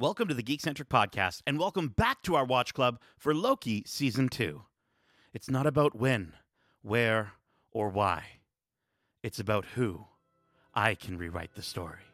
Welcome to the Geekcentric Podcast, and welcome back to our Watch Club for Loki Season 2. It's not about when, where, or why. It's about who. I can rewrite the story.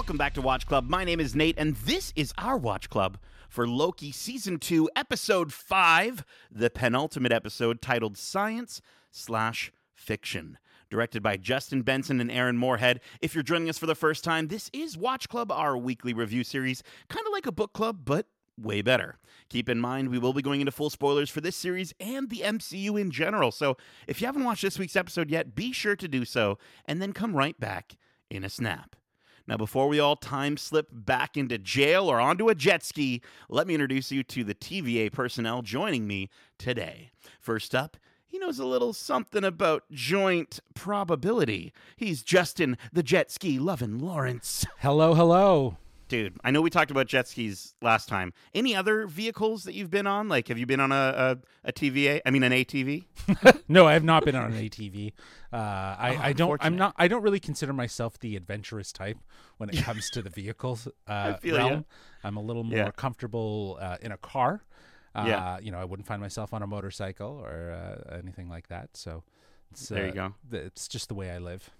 Welcome back to Watch Club. My name is Nate, and this is our Watch Club for Loki Season 2, Episode 5, the penultimate episode titled Science slash Fiction. Directed by Justin Benson and Aaron Moorhead. If you're joining us for the first time, this is Watch Club, our weekly review series, kind of like a book club, but way better. Keep in mind, we will be going into full spoilers for this series and the MCU in general. So if you haven't watched this week's episode yet, be sure to do so, and then come right back in a snap. Now, before we all time slip back into jail or onto a jet ski, let me introduce you to the TVA personnel joining me today. First up, he knows a little something about joint probability. He's Justin the jet ski loving Lawrence. Hello, hello. Dude, I know we talked about jet skis last time. Any other vehicles that you've been on? Like, have you been on a, a, a TVA? I mean, an ATV? no, I have not been on an ATV. Uh, I, Oh, I don't. I'm not. I don't really consider myself the adventurous type when it comes to the vehicles uh, realm. I'm a little more Yeah. comfortable uh, in a car. Uh, Yeah. You know, I wouldn't find myself on a motorcycle or uh, anything like that. So, it's, There you uh, go. th- It's just the way I live.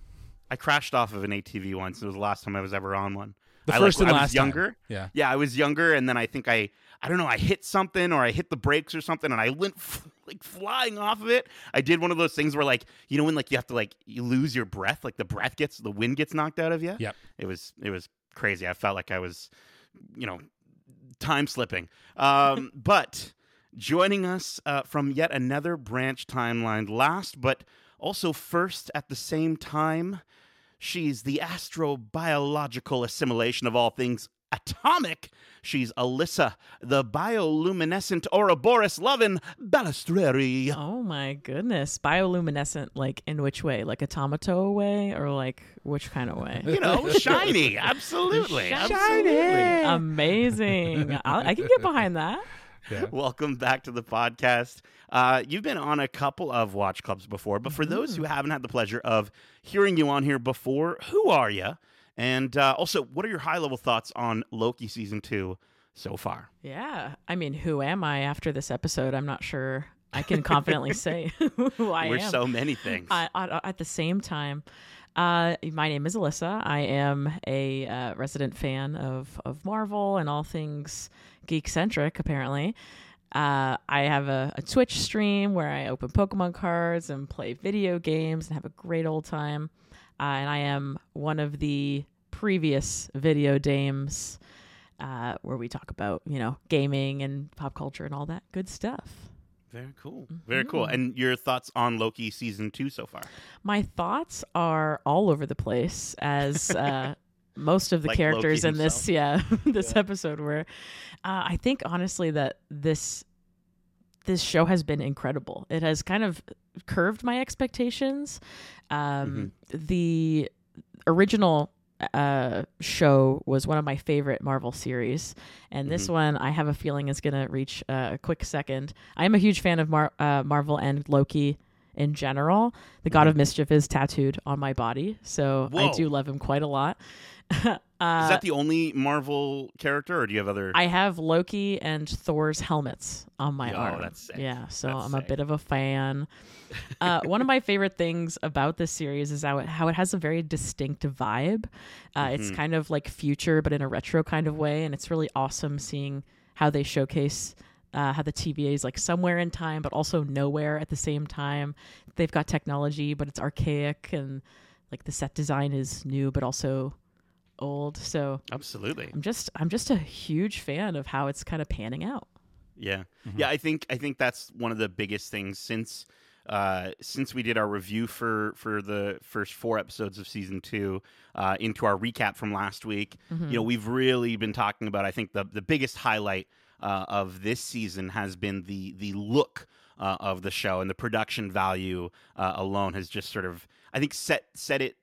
I crashed off of an ATV once. It was the last time I was ever on one. The I, first like, and I last was time. younger. Yeah. Yeah, I was younger, and then I think I, I don't know, I hit something or I hit the brakes or something, and I went f- like flying off of it. I did one of those things where, like, you know, when like you have to like you lose your breath, like the breath gets, the wind gets knocked out of you. Yep. It was, it was crazy. I felt like I was, you know, time slipping. Um, but joining us uh, from yet another branch timeline, last but also first at the same time. She's the astrobiological assimilation of all things atomic. She's Alyssa, the bioluminescent Ouroboros loving Balistreri. Oh my goodness. Bioluminescent, like in which way? Like automato way or like which kind of way? You know, shiny. Absolutely. Shiny. Absolutely. Amazing. I, I can get behind that. Yeah. Welcome back to the podcast. Uh, you've been on a couple of watch clubs before, but for those who haven't had the pleasure of hearing you on here before, who are you? And uh, also, what are your high level thoughts on Loki season two so far? Yeah. I mean, who am I after this episode? I'm not sure I can confidently say who I am. We're am. so many things. I, I, at the same time, uh, my name is Alyssa. I am a uh, resident fan of, of Marvel and all things geek centric, apparently. Uh, I have a, a Twitch stream where I open Pokemon cards and play video games and have a great old time. Uh, and I am one of the previous video dames uh, where we talk about, you know, gaming and pop culture and all that good stuff. Very cool. Very cool. Mm-hmm. And your thoughts on Loki season two so far? My thoughts are all over the place as uh, most of the Like characters in this, yeah, this episode were. Uh, I think honestly that this this show has been incredible. It has kind of curved my expectations. Um, The original uh, show was one of my favorite Marvel series, and this one I have a feeling is going to reach uh, a quick second. I am a huge fan of Mar- uh, Marvel and Loki in general. The God of Mischief is tattooed on my body, so I do love him quite a lot. uh, Is that the only Marvel character, or do you have other? I have Loki and Thor's helmets on my Oh, arm. that's sick. Yeah, so That's I'm a bit of a fan. Uh, one of my favorite things about this series is how it, how it has a very distinct vibe. Uh, Mm-hmm. It's kind of like future, but in a retro kind of way, and it's really awesome seeing how they showcase. Uh, how the TVA is like somewhere in time, but also nowhere at the same time. They've got technology, but it's archaic, and like the set design is new, but also old. So Absolutely. I'm just I'm just a huge fan of how it's kind of panning out. Yeah, yeah. I think I think that's one of the biggest things since uh, since we did our review for for the first four episodes of season two uh, into our recap from last week. You know, we've really been talking about. I think the the biggest highlight uh, of this season has been the the look uh, of the show and the production value uh, alone has just sort of I think set set it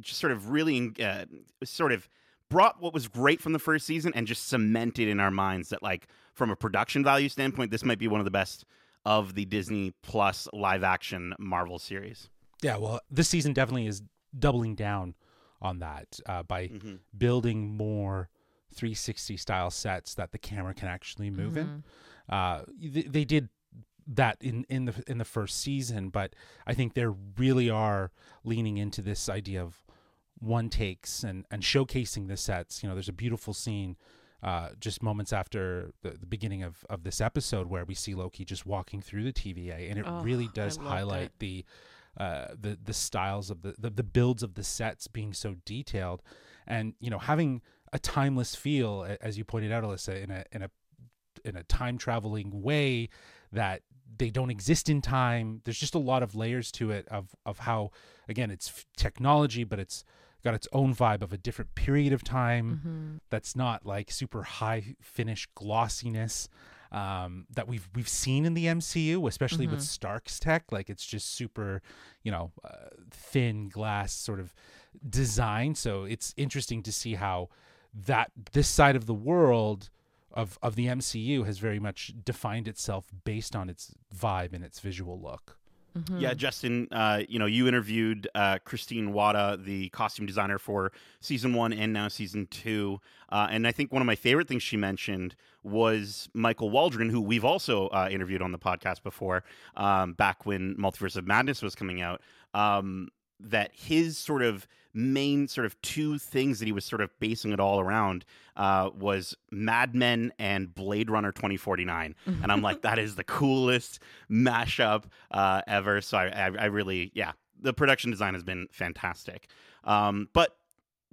just sort of really uh, sort of brought what was great from the first season and just cemented in our minds that like from a production value standpoint, this might be one of the best of the Disney Plus live action Marvel series. Yeah, well, this season definitely is doubling down on that uh, by Mhm. building more 360 style sets that the camera can actually move in. Uh, they, they did that in in the in the first season, but I think they really are leaning into this idea of one takes and and showcasing the sets. You know, there's a beautiful scene. Uh, just moments after the, the beginning of, of this episode, where we see Loki just walking through the TVA, and it Oh, really does highlight it. the uh, the the styles of the, the the builds of the sets being so detailed, and you know having a timeless feel, as you pointed out, Alyssa, in a in a in a time traveling way that they don't exist in time. There's just a lot of layers to it of of how again it's technology, but it's got its own vibe of a different period of time Mm-hmm. that's not like super high finish glossiness um, that we've we've seen in the MCU, especially with Mhm. Stark's tech. Like it's just super, you know, uh, thin glass sort of design. So it's interesting to see how that this side of the world of of the MCU has very much defined itself based on its vibe and its visual look. Mm-hmm. Yeah, Justin, uh, you know, you interviewed uh, Christine Wada, the costume designer for season one and now season two. Uh, and I think one of my favorite things she mentioned was Michael Waldron, who we've also uh, interviewed on the podcast before, um, back when Multiverse of Madness was coming out. Um, that his sort of main sort of two things that he was sort of basing it all around uh, was Mad Men and Blade Runner 2049. And I'm like, that is the coolest mashup uh, ever. So I, I, I really, yeah, the production design has been fantastic. Um, but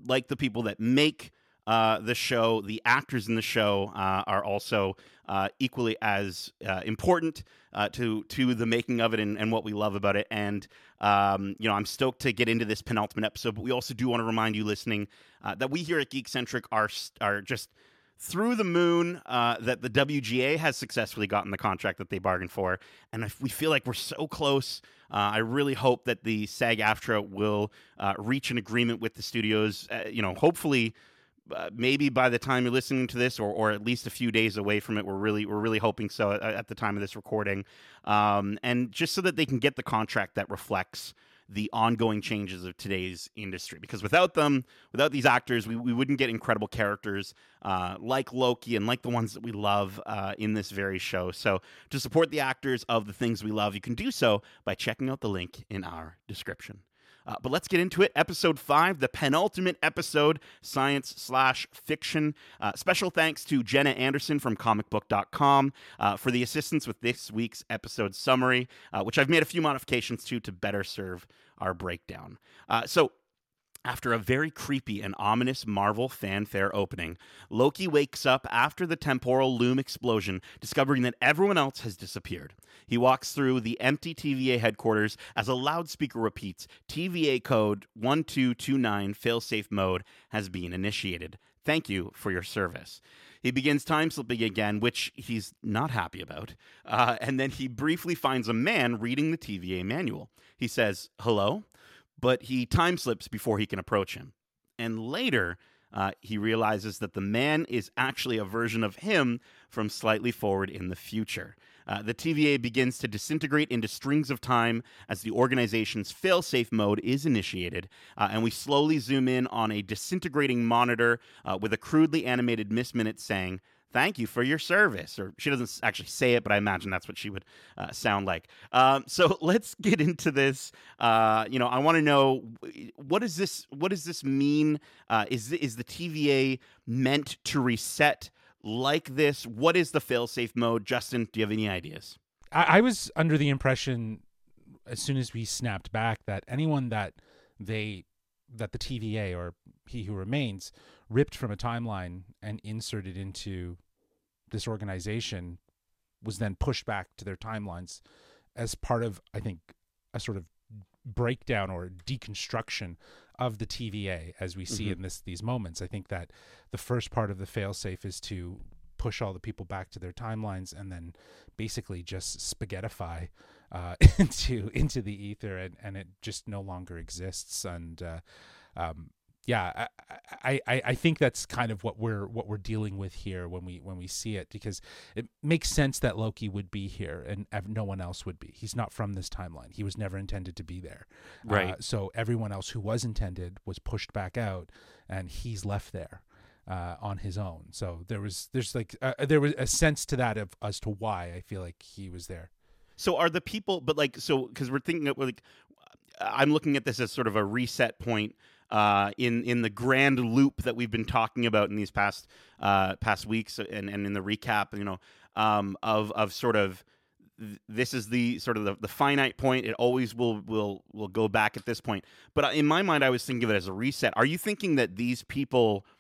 like the people that make uh, the show, the actors in the show uh, are also uh, equally as uh, important uh, to to the making of it and, and what we love about it. And um, you know, I'm stoked to get into this penultimate episode. But we also do want to remind you, listening, that we here at Geekcentric are are just through the moon uh, that the WGA has successfully gotten the contract that they bargained for, and if we feel like we're so close. Uh, I really hope that the SAG-AFTRA will uh, reach an agreement with the studios. You know, hopefully, uh, maybe by the time you're listening to this, or, or at least a few days away from it, we're really we're really hoping so at, at the time of this recording, um, and just so that they can get the contract that reflects the ongoing changes of today's industry. Because without them, without these actors, we, we wouldn't get incredible characters uh, like Loki and like the ones that we love uh, in this very show. So to support the actors of the things we love, you can do so by checking out the link in our description. Uh, but let's get into it. Episode five, the penultimate episode, science slash fiction. Uh, special thanks to Jenna Anderson from comicbook.com uh, for the assistance with this week's episode summary, uh, which I've made a few modifications to to better serve our breakdown. Uh, so, after a very creepy and ominous Marvel fanfare opening, Loki wakes up after the temporal loom explosion, discovering that everyone else has disappeared. He walks through the empty TVA headquarters as a loudspeaker repeats TVA code 1229 failsafe mode has been initiated. Thank you for your service. He begins time slipping again, which he's not happy about. Uh, and then he briefly finds a man reading the TVA manual. He says, Hello? But he time slips before he can approach him. And later, uh, he realizes that the man is actually a version of him from slightly forward in the future. Uh, the TVA begins to disintegrate into strings of time as the organization's failsafe mode is initiated, uh, and we slowly zoom in on a disintegrating monitor uh, with a crudely animated Miss Minute saying, thank you for your service. Or she doesn't actually say it, but I imagine that's what she would uh, sound like. Um, so let's get into this. Uh, you know, I want to know what does this what does this mean? Uh, is is the TVA meant to reset like this? What is the failsafe mode? Justin, do you have any ideas? I, I was under the impression as soon as we snapped back that anyone that they that the TVA or He Who Remains ripped from a timeline and inserted into this organization was then pushed back to their timelines as part of I think a sort of breakdown or deconstruction of the TVA as we see Mhm. in this these moments. I think that the first part of the failsafe is to push all the people back to their timelines and then basically just spaghettify uh, into into the ether and, and it just no longer exists and uh, um, yeah, I, I, I think that's kind of what we're what we're dealing with here when we when we see it because it makes sense that Loki would be here and no one else would be. He's not from this timeline. He was never intended to be there. Right. Uh, so everyone else who was intended was pushed back out, and he's left there. Uh, on his own, so there was there's like uh, there was a sense to that of as to why I feel like he was there. So are the people, but like so because we're thinking of like I'm looking at this as sort of a reset point uh, in in the grand loop that we've been talking about in these past uh, past weeks and, and in the recap, you know, um, of of sort of this is the sort of the, the finite point. It always will will will go back at this point. But uh, in my mind, I was thinking of it as a reset. Are you thinking that these people?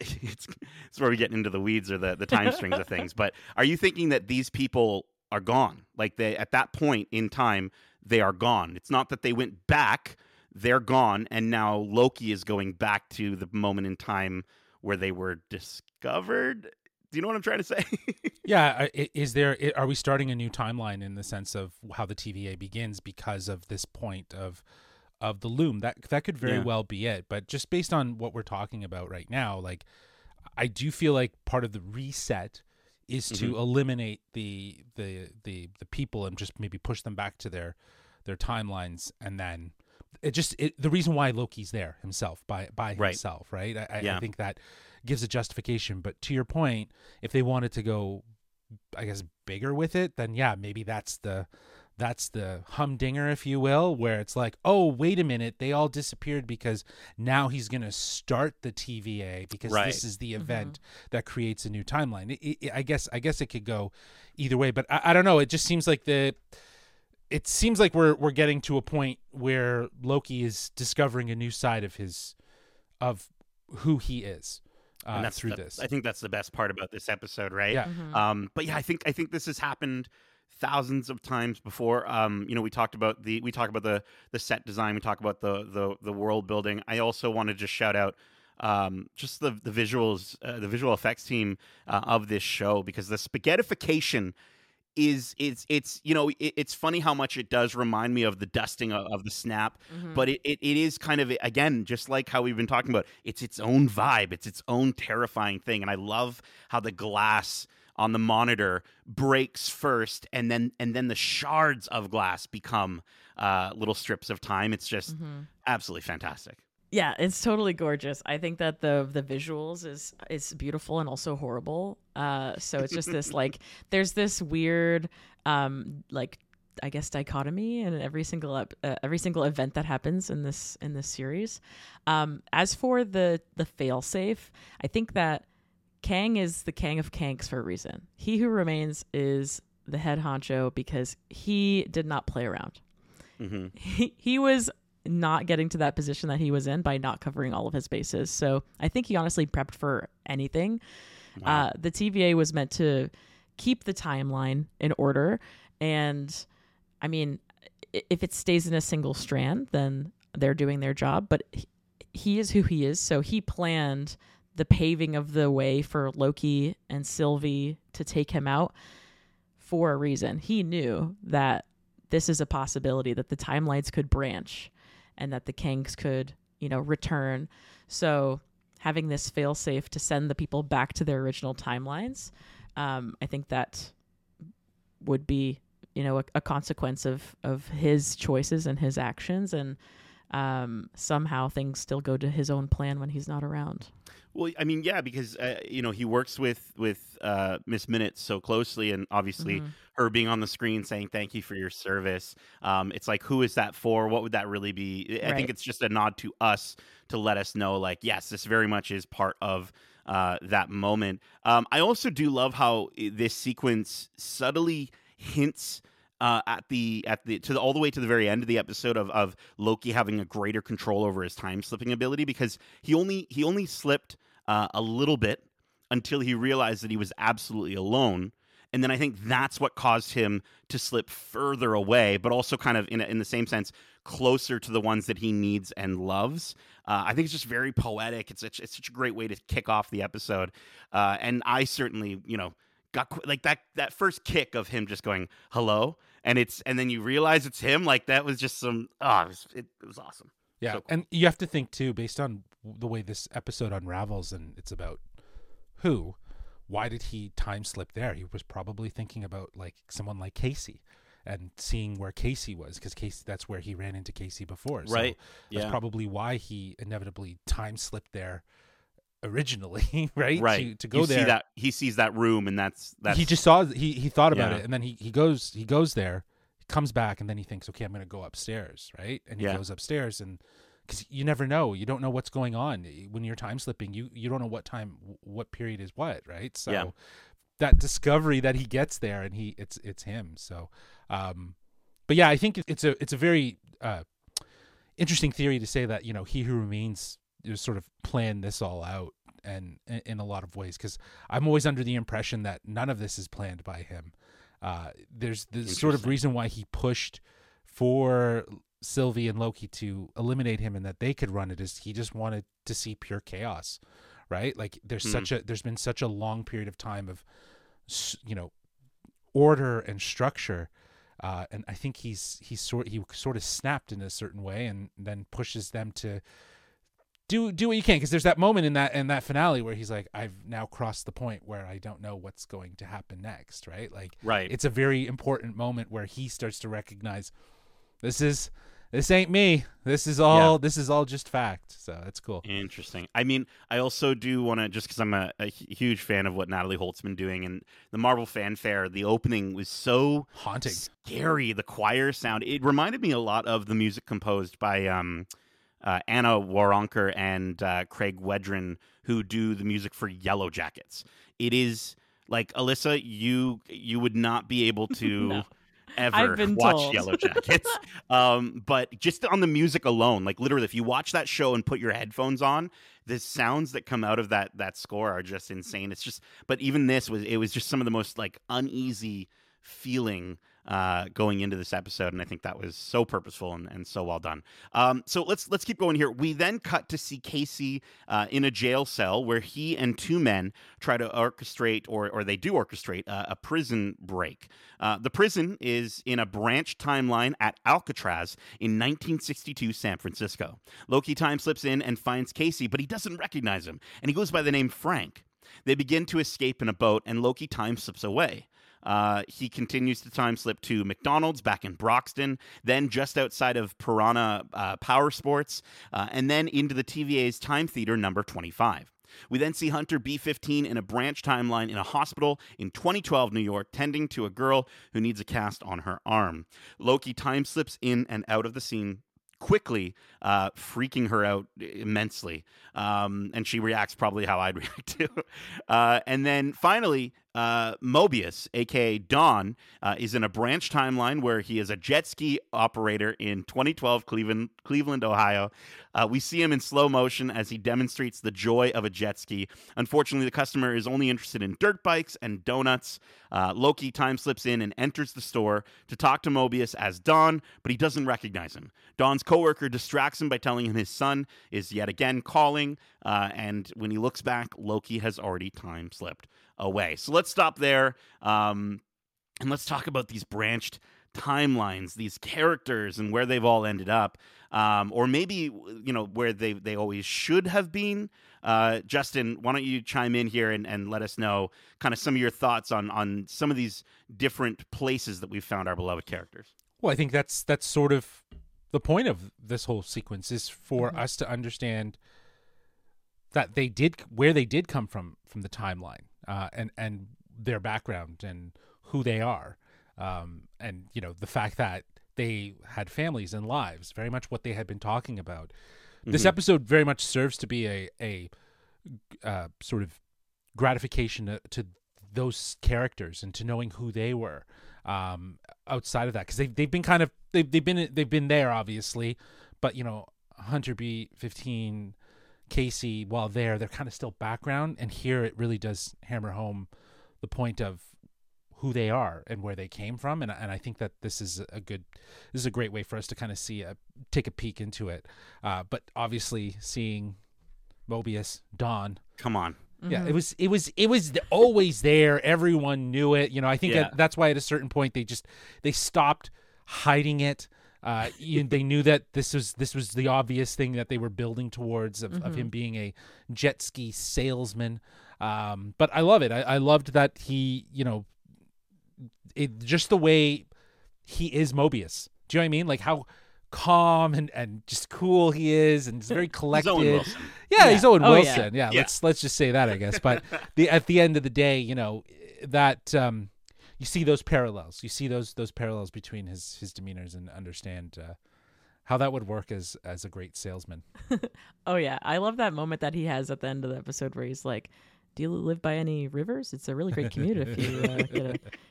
It's, it's where we get into the weeds or the, the time strings of things. But are you thinking that these people are gone? Like they at that point in time, they are gone. It's not that they went back they're gone, and now Loki is going back to the moment in time where they were discovered. Do you know what I'm trying to say? yeah, is there are we starting a new timeline in the sense of how the TVA begins because of this point of of the loom? That that could very yeah. well be it. But just based on what we're talking about right now, like I do feel like part of the reset is to mm-hmm. eliminate the the the the people and just maybe push them back to their their timelines and then it just it, the reason why Loki's there himself by by right. himself, right? I, yeah. I think that gives a justification. But to your point, if they wanted to go, I guess bigger with it, then yeah, maybe that's the that's the humdinger, if you will, where it's like, oh, wait a minute, they all disappeared because now he's going to start the TVA because right. this is the mm-hmm. event mm-hmm. that creates a new timeline. It, it, I guess, I guess it could go either way, but I, I don't know. It just seems like the it seems like we're we're getting to a point where Loki is discovering a new side of his of who he is. Uh, and that's through the, this. I think that's the best part about this episode, right? Yeah. Mm-hmm. Um, but yeah, I think I think this has happened thousands of times before. Um, you know, we talked about the we talked about the the set design, we talk about the the the world building. I also want to just shout out um, just the the visuals, uh, the visual effects team uh, of this show because the spaghettification is it's it's you know it, it's funny how much it does remind me of the dusting of, of the snap mm-hmm. but it, it, it is kind of again just like how we've been talking about it's its own vibe it's its own terrifying thing and i love how the glass on the monitor breaks first and then and then the shards of glass become uh, little strips of time it's just mm-hmm. absolutely fantastic yeah, it's totally gorgeous. I think that the the visuals is is beautiful and also horrible. Uh, so it's just this like there's this weird um like I guess dichotomy in every single uh, every single event that happens in this in this series. Um, as for the the failsafe, I think that Kang is the Kang of Kangs for a reason. He who remains is the head honcho because he did not play around. Mm-hmm. He, he was not getting to that position that he was in by not covering all of his bases. So I think he honestly prepped for anything. Wow. Uh, the TVA was meant to keep the timeline in order. And I mean, if it stays in a single strand, then they're doing their job. But he, he is who he is. So he planned the paving of the way for Loki and Sylvie to take him out for a reason. He knew that this is a possibility that the timelines could branch and that the Kangs could, you know, return. So having this failsafe to send the people back to their original timelines, um, I think that would be, you know, a, a, consequence of of his choices and his actions, and um, somehow things still go to his own plan when he's not around. Well, I mean, yeah, because uh, you know he works with with uh, Miss Minutes so closely, and obviously mm-hmm. her being on the screen saying "Thank you for your service." Um, it's like, who is that for? What would that really be? I right. think it's just a nod to us to let us know, like, yes, this very much is part of uh, that moment. Um, I also do love how this sequence subtly hints uh, at the at the to the, all the way to the very end of the episode of of Loki having a greater control over his time slipping ability because he only he only slipped uh, a little bit until he realized that he was absolutely alone. And then I think that's what caused him to slip further away, but also kind of in, a, in the same sense, closer to the ones that he needs and loves. Uh, I think it's just very poetic. It's such, it's such a great way to kick off the episode. Uh, and I certainly, you know, got like that that first kick of him just going hello and it's and then you realize it's him like that was just some oh it was, it, it was awesome yeah so cool. and you have to think too based on the way this episode unravels and it's about who why did he time slip there he was probably thinking about like someone like casey and seeing where casey was because casey that's where he ran into casey before so Right. that's Yeah. probably why he inevitably time slipped there originally right right. to, to go you there See that he sees that room, and that's that. he just saw he he thought about Yeah. it and then he he goes he goes there comes back and then he thinks okay i'm gonna go upstairs right and he Yeah. goes upstairs and because you never know you don't know what's going on when you're time slipping you you don't know what time what period is what right so Yeah. that discovery that he gets there and he it's it's him so um but yeah i think it's a it's a very uh interesting theory to say that you know he who remains sort of planned this all out and in, a lot of ways because i'm always under the impression that none of this is planned by him. Uh there's the sort of reason why he pushed for sylvie and loki to eliminate him and that they could run it is he just wanted to see pure chaos right? Like there's Hmm. such a there's been such a long period of time of you know order and structure uh, and I think he's he's sort he sort of snapped in a certain way, and then pushes them to do do what you can because there's that moment in that in that finale where he's like, I've now crossed the point where I don't know what's going to happen next, right? Like, right. it's a very important moment where he starts to recognize this is this ain't me. This is all this is all just fact. So that's cool. Interesting. I mean, I also do want to just because I'm a, a huge fan of what Natalie Holt's been doing, and the Marvel fanfare. The opening was so Haunting. scary. The choir sound. It reminded me a lot of the music composed by um, uh, Anna Waronker and uh, Craig Wedren, who do the music for Yellow Jackets. It is like Alyssa, you you would not be able to. No. Ever watch told. Yellow Jackets, um, but just on the music alone, like literally, if you watch that show and put your headphones on, the sounds that come out of that that score are just insane. It's just, but even this was it was just some of the most like uneasy feeling uh, going into this episode, and I think that was so purposeful and, and so well done. Um, so let's let's keep going here. We then cut to see Casey uh, in a jail cell where he and two men try to orchestrate, or or they do orchestrate uh, a prison break. Uh, the prison is in a branch timeline at Alcatraz in 1962 San Francisco. Loki time slips in and finds Casey, but he doesn't recognize him, and he goes by the name Frank. They begin to escape in a boat, and Loki time slips away. Uh, he continues to time slip to McDonald's back in Broxton, then just outside of Piranha uh, Power Sports, uh, and then into the TVA's Time Theater number 25. We then see Hunter B15 in a branch timeline in a hospital in 2012 New York, tending to a girl who needs a cast on her arm. Loki time slips in and out of the scene quickly, uh, freaking her out immensely. Um, and she reacts probably how I'd react to. Uh, and then finally, uh, Mobius, aka Don, uh, is in a branch timeline where he is a jet ski operator in 2012 Cleveland, Cleveland, Ohio. Uh, we see him in slow motion as he demonstrates the joy of a jet ski. Unfortunately, the customer is only interested in dirt bikes and donuts. Uh, Loki time slips in and enters the store to talk to Mobius as Don, but he doesn't recognize him. Don's coworker distracts him by telling him his son is yet again calling, uh, and when he looks back, Loki has already time slipped away. So let's stop there, um, and let's talk about these branched timelines, these characters, and where they've all ended up, um, or maybe you know where they they always should have been. Uh, Justin, why don't you chime in here and, and let us know kind of some of your thoughts on on some of these different places that we've found our beloved characters. Well, I think that's that's sort of the point of this whole sequence is for Mhm. us to understand that they did where they did come from from the timeline uh, and and their background and who they are. Um, and you know the fact that they had families and lives very much what they had been talking about. This Mhm. episode very much serves to be a a uh, sort of gratification to, to those characters and to knowing who they were um, outside of that. Because they've, they've been kind of they've, they've been they've been there obviously. But you know hunter b 15 casey while there they're kind of still background and here it really does hammer home the point of who they are and where they came from and, and i think that this is a good this is a great way for us to kind of see a take a peek into it uh, but obviously seeing mobius don Come on. yeah, it was it was it was always there. Everyone knew it. You know, I think Yeah. that that's why at a certain point they just they stopped hiding it. Uh, they knew that this was this was the obvious thing that they were building towards of, of him being a jet ski salesman. Um, but I love it. I, I loved that he, you know, it just the way he is Mobius. Do you know what I mean? Like how calm and, and just cool he is, and he's very collected. Owen Wilson. Yeah, he's Owen Oh, yeah. Wilson. Yeah. Yeah. let's let's just say that, I guess. But the at the end of the day, you know, that um, you see those parallels. You see those those parallels between his his demeanors and understand uh, how that would work as as a great salesman. Oh yeah, I love that moment that he has at the end of the episode where he's like, "Do you live by any rivers? It's a really great commute if you uh, get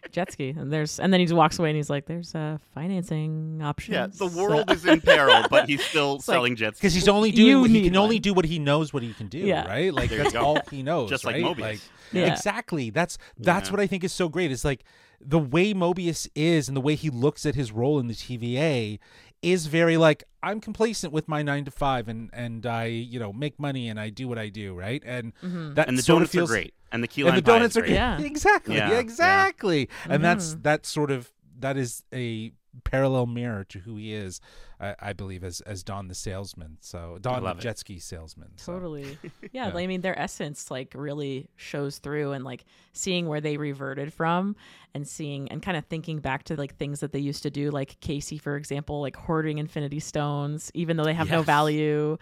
a jet ski." And there's, and then he just walks away and he's like, "There's uh, financing options." Yeah, the world is in peril, but he's still like- selling jets. Because he's only doing You what he need can only do what he knows what he can do, Yeah. right? Like There that's all he knows. Just like right? Mobius. Yeah. Exactly. That's that's Yeah. what I think is so great. It's like the way Mobius is and the way he looks at his role in the TVA is very like I'm complacent with my nine to five and and I you know make money and I do what I do right and that and the sort of donuts are great, and the key and lime the pie donuts is are great. great. Yeah. exactly Yeah, yeah, yeah. exactly and that's Mhm. that's sort of that is a parallel mirror to who he is I, I believe as as Don the salesman so Don the love it. jet ski salesman so. Totally. Yeah, Yeah. I mean their essence like really shows through and like seeing where they reverted from and seeing and kind of thinking back to like things that they used to do like Casey for example like hoarding infinity stones even though they have no value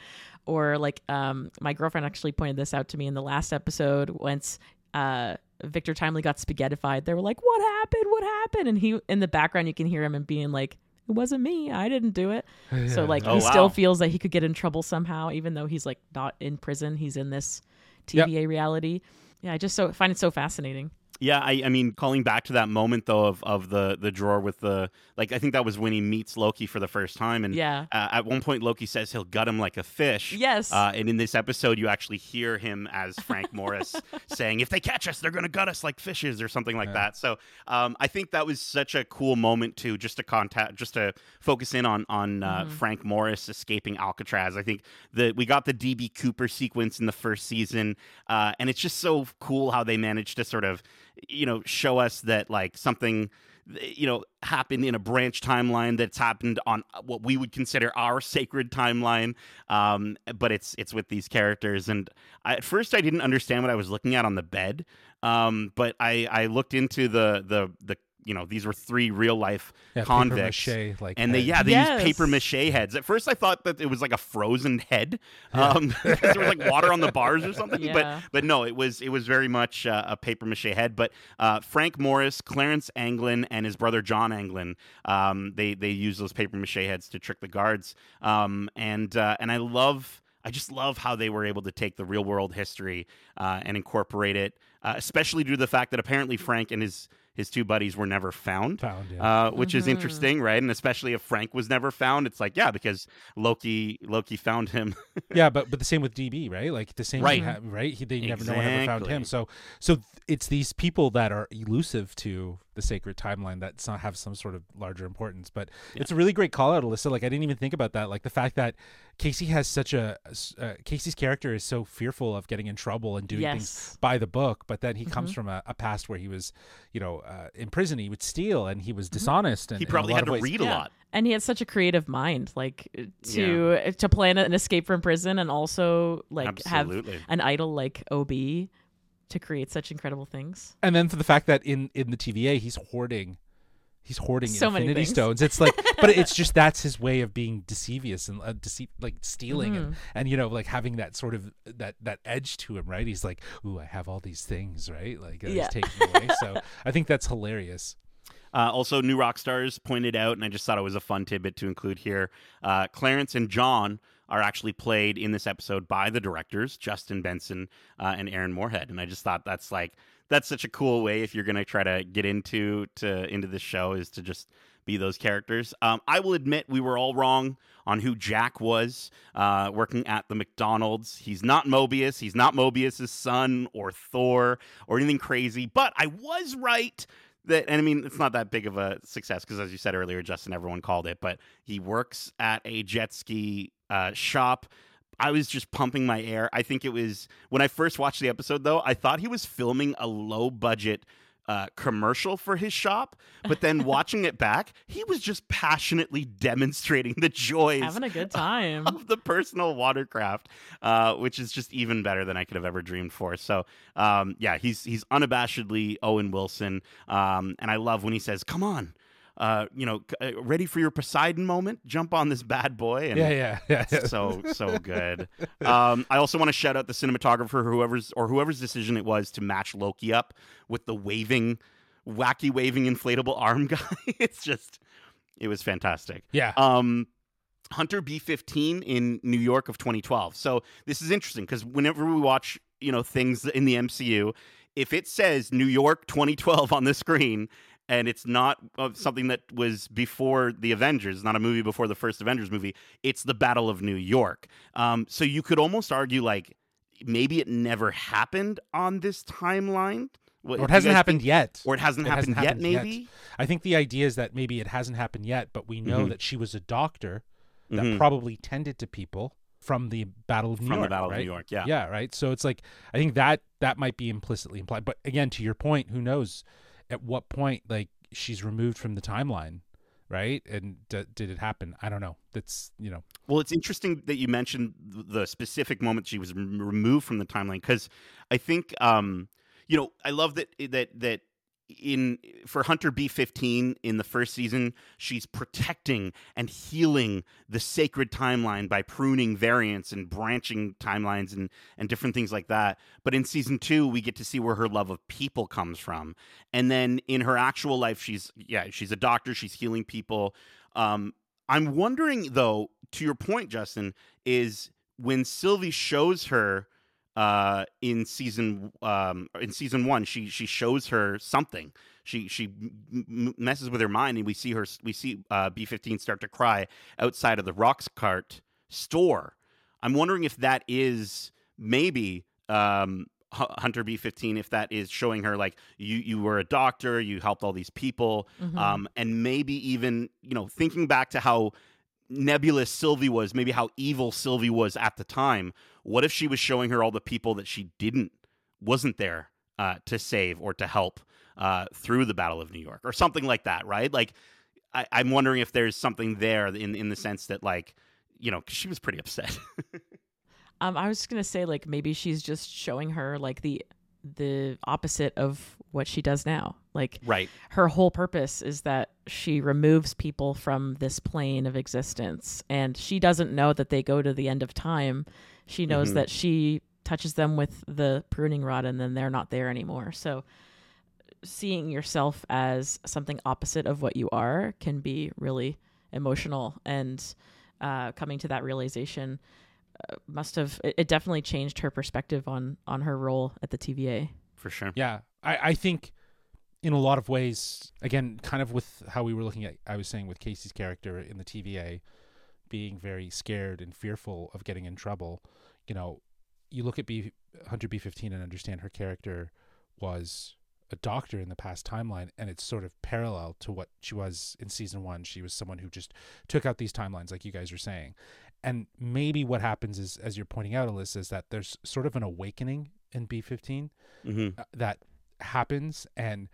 or like um my girlfriend actually pointed this out to me in the last episode once uh Victor Timely got spaghettified they were like what happened what happened and he in the background you can hear him and being like it wasn't me I didn't do it so like Oh, he still feels that he could get in trouble somehow, even though he's like not in prison. He's in this Yep. TVA reality. Yeah, I just so find it so fascinating. Yeah, I, I mean, calling back to that moment though of, of the the drawer with the like, I think that was when he meets Loki for the first time, and Yeah. uh, at one point Loki says he'll gut him like a fish. Yes. Uh, and in this episode, you actually hear him as Frank Morris saying, "If they catch us, they're going to gut us like fishes," or something like Yeah. that. So um, I think that was such a cool moment too, just to contact, just to focus in on on uh, Frank Morris escaping Alcatraz. I think that we got the DB Cooper sequence in the first season, uh, and it's just so cool how they managed to sort of, you know, show us that like something you know happened in a branch timeline that's happened on what we would consider our sacred timeline um, but it's it's with these characters. And I, at first i didn't understand what i was looking at on the bed um, but i i looked into the the the you know these were three real life Yeah, convicts mache, like and they heads. yeah they Yes. used paper mache heads at first i thought that it was like a frozen head um because there was like water on the bars or something Yeah. but but no it was it was very much uh, a paper mache head but uh, frank morris clarence anglin and his brother john anglin um they they use those paper mache heads to trick the guards um and uh, and i love I just love how they were able to take the real world history uh, and incorporate it, uh, especially due to the fact that apparently Frank and his his two buddies were never found Found, yeah. uh, which is interesting, right? And especially if Frank was never found, it's like yeah, because Loki Loki found him. yeah, but but the same with DB, right? Like the same, Right. ha- right? He, they never no one ever found him. So so th- it's these people that are elusive to the sacred timeline that some, have some sort of larger importance. But it's a really great call out, Alyssa. Like I didn't even think about that. Like the fact that Casey has such a uh, Casey's character is so fearful of getting in trouble and doing things by the book, but then he comes from a, a past where he was, you know, uh, in prison. He would steal and he was dishonest. And he probably had to ways. read a Yeah. lot. And he had such a creative mind, like to to plan an escape from prison and also like Absolutely. have an idol like OB to create such incredible things. and then for the fact that in in the TVA he's hoarding he's hoarding So many infinity things. stones it's like but it's just that's his way of being deceivious and uh, deceit like stealing and, Mm-hmm. and you know like having that sort of that that edge to him right he's like ooh i have all these things right like uh, Yeah. he's taking away so i think that's hilarious Uh, also, New Rockstars pointed out, and I just thought it was a fun tidbit to include here. Uh, Clarence and John are actually played in this episode by the directors, Justin Benson uh, and Aaron Moorhead, and I just thought that's like that's such a cool way if you're going to try to get into to into this show is to just be those characters. Um, I will admit we were all wrong on who Jack was uh, working at the McDonald's. He's not Mobius. He's not Mobius's son or Thor or anything crazy. But I was right that, and I mean, it's not that big of a success because, as you said earlier, Justin, everyone called it. But he works at a jet ski uh, shop. I was just pumping my air. I think it was when I first watched the episode, though. I thought he was filming a low budget uh, commercial for his shop, but then watching it back, he was just passionately demonstrating the joys Having a good time. of the personal watercraft, uh, which is just even better than I could have ever dreamed for. So, um, yeah, he's he's unabashedly Owen Wilson, um, and I love when he says, "Come on." Uh, you know, uh, ready for your Poseidon moment? Jump on this bad boy. And Yeah, yeah, yeah. yeah. so so good. Um, I also want to shout out the cinematographer, whoever's or whoever's decision it was to match Loki up with the waving, wacky waving inflatable arm guy. it's just, it was fantastic. yeah. Um, Hunter B15 in New York of 2012. So this is interesting because whenever we watch, you know, things in the MCU, if it says New York 2012 on the screen and it's not uh, something that was before the Avengers, not a movie before the first Avengers movie, it's the Battle of New York. Um, so you could almost argue like maybe it never happened on this timeline. Or it hasn't happened think- yet. Or it hasn't It happened, hasn't yet, happened yet. maybe? I think the idea is that maybe it hasn't happened yet, but we know Mhm. that she was a doctor that Mhm. probably tended to people from the Battle of New From York. the Battle right? of New York, yeah. Yeah, right. So it's like I think that that might be implicitly implied. But again, to your point, who knows at what point like she's removed from the timeline, right? And d- did it happen? I don't know. That's you know. Well, it's interesting that you mentioned the specific moment she was removed from the timeline because I think, um, you know, I love that that that in for Hunter B fifteen in the first season, she's protecting and healing the sacred timeline by pruning variants and branching timelines and and different things like that. But in season two, we get to see where her love of people comes from, and then in her actual life, she's yeah, she's a doctor, she's healing people. Um, I'm wondering though, to your point, Justin, is when Sylvie shows her uh in season um in season one she she shows her something she she m- messes with her mind and we see her we see uh b15 start to cry outside of the Roxxcart store i'm wondering if that is maybe um Hu- hunter b15 if that is showing her like you you were a doctor you helped all these people Mhm. um, and maybe even you know thinking back to how nebulous Sylvie was, maybe how evil Sylvie was at the time. What if she was showing her all the people that she didn't wasn't there uh, to save or to help uh, through the Battle of New York or something like that, right? Like I, I'm wondering if there's something there in in the sense that like you know she was pretty upset. Um, I was just gonna say like maybe she's just showing her like the the opposite of what she does now. Like right. her whole purpose is that she removes people from this plane of existence, and she doesn't know that they go to the end of time. She knows Mhm. that she touches them with the pruning rod, and then they're not there anymore. So seeing yourself as something opposite of what you are can be really emotional and uh, coming to that realization uh, must have it, it definitely changed her perspective on on her role at the TVA. For sure. Yeah, I, I think in a lot of ways, again, kind of with how we were looking at, I was saying with Casey's character in the TVA being very scared and fearful of getting in trouble. You know, you look at B Hunter B fifteen and understand her character was a doctor in the past timeline, and it's sort of parallel to what she was in season one. She was someone who just took out these timelines, like you guys are saying. And maybe what happens is, as you're pointing out, Alyssa, is that there's sort of an awakening in B fifteen hmm uh, that happens and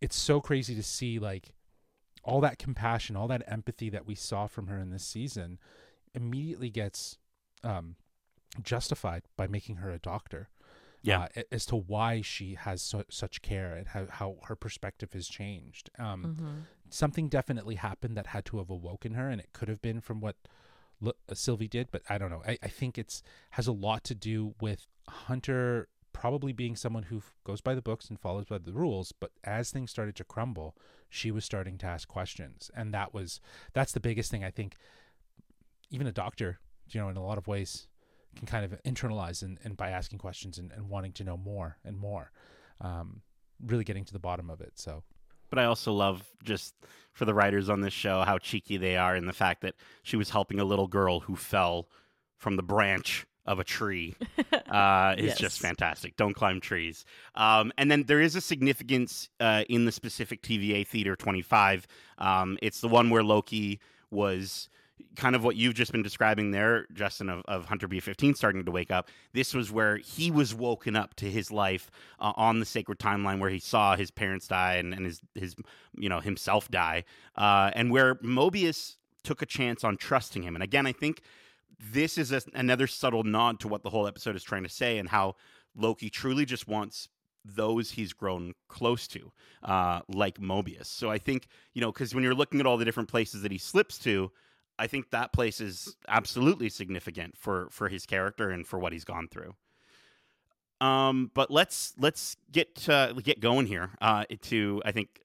it's so crazy to see like all that compassion all that empathy that we saw from her in this season immediately gets um justified by making her a doctor Yeah. uh, as to why she has so, such care and how, how her perspective has changed um Mm-hmm. something definitely happened that had to have awoken her and it could have been from what L- uh, Sylvie did but I don't know I, I think it's has a lot to do with Hunter probably being someone who f- goes by the books and follows by the rules but as things started to crumble she was starting to ask questions. And that was that's the biggest thing I think even a doctor you know in a lot of ways can kind of internalize and, and by asking questions and, and wanting to know more and more um, really getting to the bottom of it. So But I also love just for the writers on this show how cheeky they are in the fact that she was helping a little girl who fell from the branch of a tree. Uh, is Yes. just fantastic. Don't climb trees. Um, and then there is a significance uh, in the specific TVA Theater 25. Um, it's the one where Loki was, kind of what you've just been describing there, Justin, of, of Hunter B15 starting to wake up. This was where he was woken up to his life uh, on the sacred timeline where he saw his parents die and, and his, his, you know, himself die. Uh, and where Mobius took a chance on trusting him. And again, I think this is a, another subtle nod to what the whole episode is trying to say and how Loki truly just wants those he's grown close to, uh, like Mobius. So I think, you know, because when you're looking at all the different places that he slips to, I think that place is absolutely significant for for his character and for what he's gone through. Um, but let's let's get uh, get going here. Uh, to I think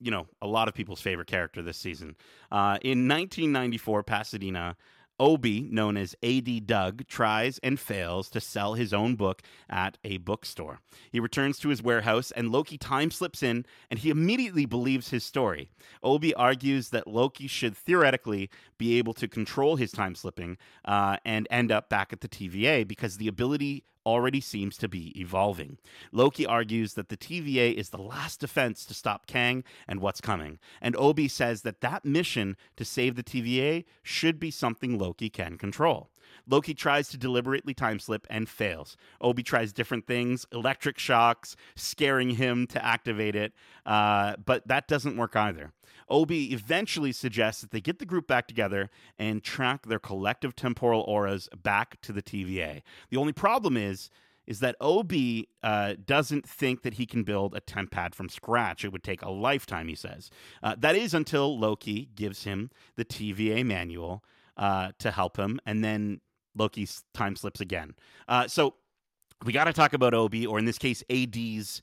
you know a lot of people's favorite character this season. Uh, in 1994, Pasadena Obi, known as AD Doug, tries and fails to sell his own book at a bookstore. He returns to his warehouse, and Loki time slips in, and he immediately believes his story. Obi argues that Loki should theoretically be able to control his time slipping uh, and end up back at the TVA because the ability already seems to be evolving. Loki argues that the TVA is the last defense to stop Kang and what's coming, and Obi says that that mission to save the TVA should be something Loki can control. Loki tries to deliberately time slip and fails. Obi tries different things, electric shocks, scaring him to activate it, uh, but that doesn't work either. Obi eventually suggests that they get the group back together and track their collective temporal auras back to the TVA. The only problem is is that Obi uh, doesn't think that he can build a temp pad from scratch. It would take a lifetime, he says. Uh, that is until Loki gives him the TVA manual uh, to help him, and then Loki's time slips again. Uh, so we got to talk about Obi, or in this case, AD's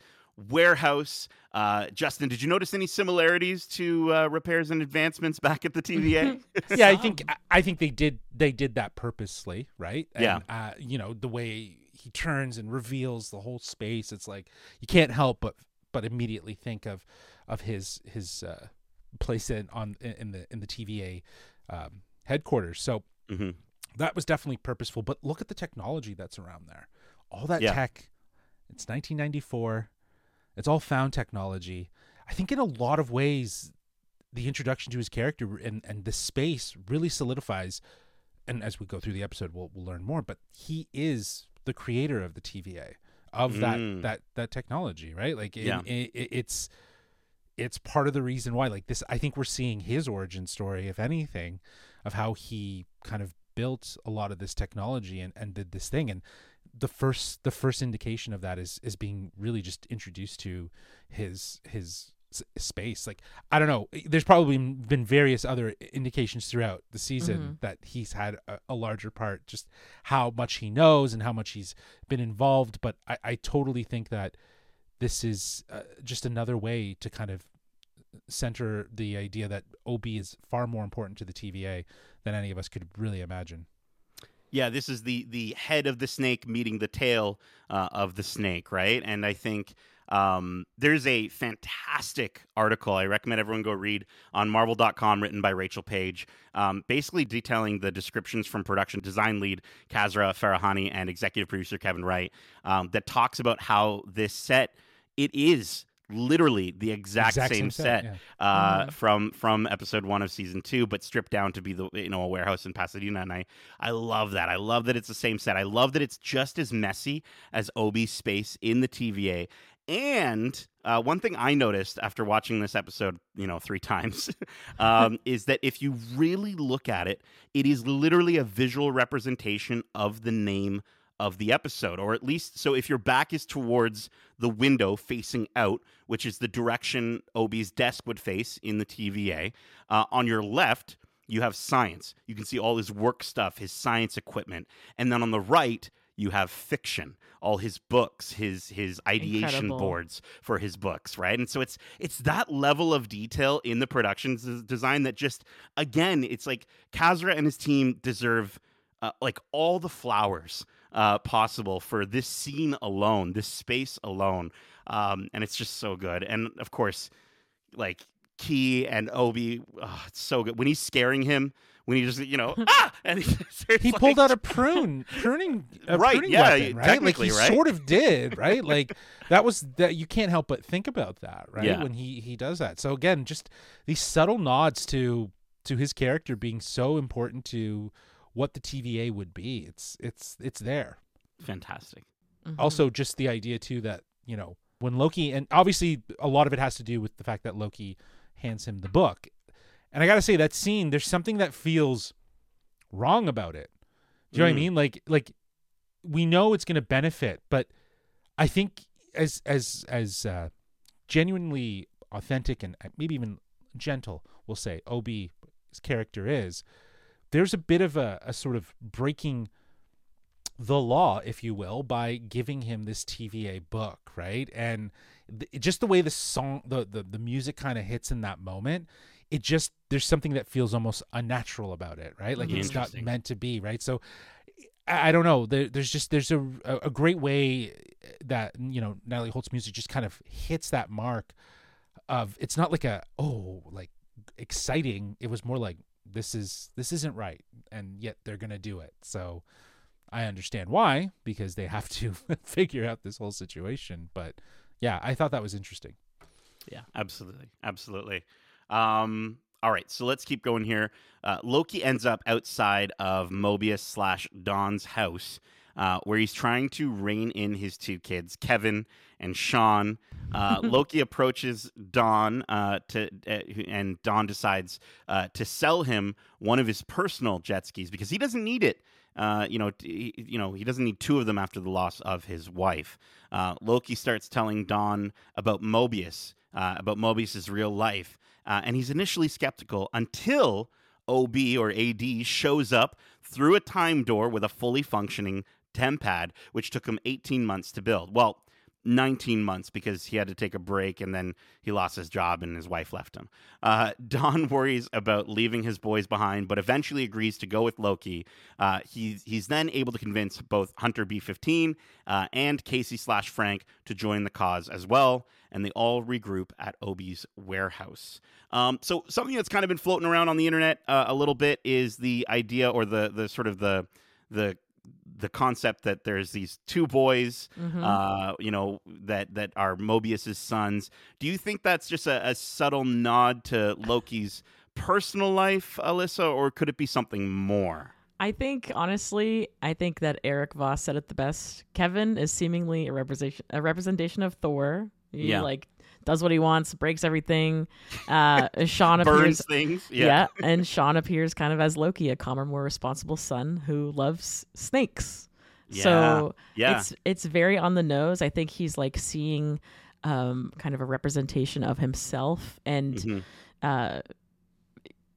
warehouse. Uh, Justin, did you notice any similarities to uh, repairs and advancements back at the TVA? yeah, I think I think they did they did that purposely, right? And, yeah, uh, you know the way he turns and reveals the whole space. It's like you can't help but but immediately think of of his his uh, place in on in the in the TVA um, headquarters. So mm-hmm. That was definitely purposeful. But look at the technology that's around there. All that yeah. tech. It's 1994 it's all found technology. I think in a lot of ways, the introduction to his character and, and the space really solidifies. And as we go through the episode, we'll, we'll learn more. But he is the creator of the TVA of mm. that that that technology, right? Like, it, yeah. It, it, it's it's part of the reason why. Like this, I think we're seeing his origin story, if anything, of how he kind of built a lot of this technology and, and did this thing. And the first the first indication of that is is being really just introduced to his his space like i don't know there's probably been various other indications throughout the season mm-hmm. that he's had a, a, larger part just how much he knows and how much he's been involved but i, I totally think that this is uh, just another way to kind of center the idea that ob is far more important to the tva than any of us could really imagine yeah, this is the the head of the snake meeting the tail uh, of the snake, right? And I think um, there's a fantastic article I recommend everyone go read on Marvel.com, written by Rachel Paige, um, basically detailing the descriptions from production design lead Kasra Farahani and executive producer Kevin Wright um, that talks about how this set it is literally the exact, exact same, same, set, set yeah. uh, mm-hmm. from from episode one of season two, but stripped down to be the you know a warehouse in Pasadena. And I I love that. I love that it's the same set. I love that it's just as messy as Obi's space in the TVA. And uh, one thing I noticed after watching this episode, you know, three times, um, is that if you really look at it, it is literally a visual representation of the name of the episode, or at least so if your back is towards the window facing out, which is the direction Obi's desk would face in the TVA, uh, on your left, you have science. You can see all his work stuff, his science equipment. And then on the right, you have fiction all his books his his ideation Incredible. boards for his books right and so it's it's that level of detail in the production design that just again it's like Kasra and his team deserve uh, like all the flowers uh, possible for this scene alone, this space alone. Um, and it's just so good. And of course, like Key and Obi, oh, it's so good. When he's scaring him, when he just, you know, ah! And he, he like, pulled out a prune, pruning, a right, pruning yeah, weapon, right? Like he right? sort of did, right? like that was that you can't help but think about that, right? Yeah. When he he does that. So again, just these subtle nods to to his character being so important to what the TVA would be. It's it's it's there. Fantastic. Mm-hmm. Also, just the idea too that you know when Loki and obviously a lot of it has to do with the fact that Loki hands him the book, and I gotta say that scene there's something that feels wrong about it. Do you know what I Mm. mean? Like like we know it's gonna benefit, but I think as as as uh, genuinely authentic and maybe even gentle, we'll say OB's character is, there's a bit of a, a sort of breaking the law, if you will, by giving him this TVA book, right? And th- just the way the song, the the, the music kind of hits in that moment, it just there's something that feels almost unnatural about it, right? Like it's not meant to be, right? So I, I don't know. There, there's just there's a a great way that you know Natalie Holt's music just kind of hits that mark of it's not like a oh like exciting. It was more like this is this isn't right, and yet they're gonna do it. So I understand why because they have to figure out this whole situation. But yeah, I thought that was interesting. Yeah, absolutely, absolutely. Um, all right, so let's keep going here. Uh, Loki ends up outside of Mobius slash Don's house, uh, where he's trying to rein in his two kids, Kevin and Sean. Uh, Loki approaches Don uh, to, uh, and Don decides uh, to sell him one of his personal jet skis because he doesn't need it. Uh, you know, he, you know, he doesn't need two of them after the loss of his wife. Uh, Loki starts telling Don about Mobius, uh, about Mobius's real life, uh, and he's initially skeptical until OB or AD shows up through a time door with a fully functioning tempad, which took him 18 months to build. Well, 19 months because he had to take a break and then he lost his job and his wife left him. Uh, Don worries about leaving his boys behind, but eventually agrees to go with Loki. Uh, he's, he's then able to convince both Hunter B15 uh, and Casey slash Frank to join the cause as well, and they all regroup at Obi's warehouse. Um, so something that's kind of been floating around on the internet uh, a little bit is the idea or the the sort of the the the concept that there's these two boys, Mhm. uh, you know, that that are Mobius's sons. Do you think that's just a, a subtle nod to Loki's personal life, Alyssa, or could it be something more? I think honestly, I think that Eric Voss said it the best. Kevin is seemingly a representation a representation of Thor. Yeah. like does what he wants, breaks everything. Uh, Sean Burns appears, things, yeah. yeah. and Sean appears kind of as Loki, a calmer, more responsible son who loves snakes. So yeah. it's it's very on the nose. I think he's like seeing um, kind of a representation of himself and Mhm. uh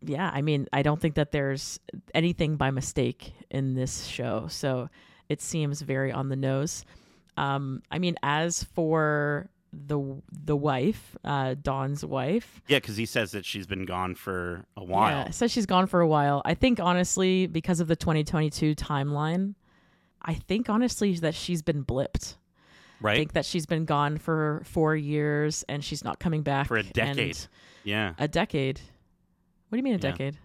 yeah i mean i don't think that there's anything by mistake in this show so it seems very on the nose um i mean as for the the wife uh don's wife Yeah, because he says that she's been gone for a while. yeah says she's gone for a while i think honestly because of the 2022 timeline i think honestly that she's been blipped Right. i think that she's been gone for four years and she's not coming back For a decade. Yeah. a decade what do you mean a Yeah. decade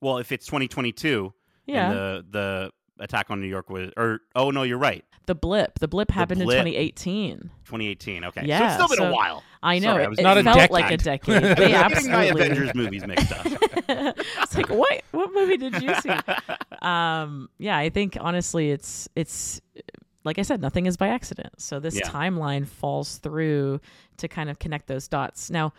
Well, if it's 2022 yeah and the the attack on New York was, or oh no, you're right, The blip. The blip happened blip. in 2018. 2018. Okay, so Yeah, it's still been a while. I know Sorry, I it, was it not a felt like a decade. decade. They I'm getting my. Avengers movies mixed up. it's like what? What movie did you see? Um, yeah, I think honestly, it's it's like I said, nothing is by accident. So this Yeah. timeline falls through to kind of connect those dots. Now,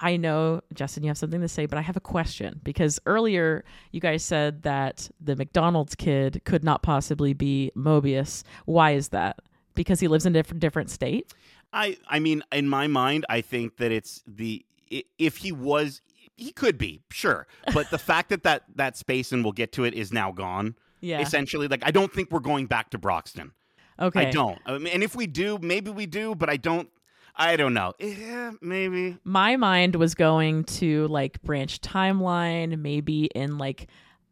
I know Justin, you have something to say, but I have a question because earlier you guys said that the McDonald's kid could not possibly be Mobius. Why is that? Because he lives in a different different state. I I mean, in my mind, I think that it's the if he was, he could be sure, but the fact that that that space and we'll get to it is now gone. Yeah. Essentially, like I don't think we're going back to Broxton. Okay. I don't. I mean, and if we do, maybe we do, but I don't. I don't know. Yeah, maybe. my mind was going to like branch timeline maybe in like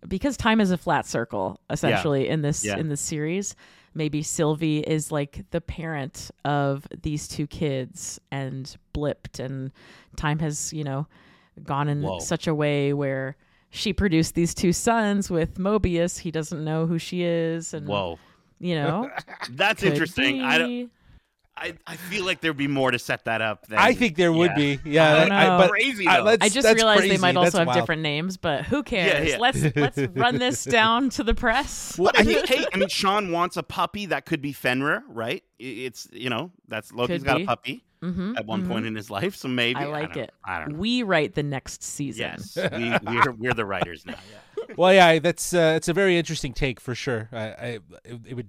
because time is a flat circle essentially in this Yeah. in this series maybe sylvie is like the parent of these two kids and blipped and time has you know gone in Whoa. such a way where she produced these two sons with mobius he doesn't know who she is and Whoa, you know that's interesting. I don't. Be. I, I feel like there'd be more to set that up. Than, I think there would yeah. be. Yeah, I don't I- but Crazy, I, let's- I just that's realized crazy. they might That's also have wild. different names, but who cares? yeah. Let's let's run this down to the press. Well, I think, hey, I mean, Sean wants a puppy that could be Fenrir, right? It's you know that's Loki's Could got be. a puppy hmm at one point in his life, so maybe I like don't it. I don't know. We write the next season. Yes, we, we're we're the writers now. Yeah. well, yeah, that's uh, it's a very interesting take for sure. I, I it, it would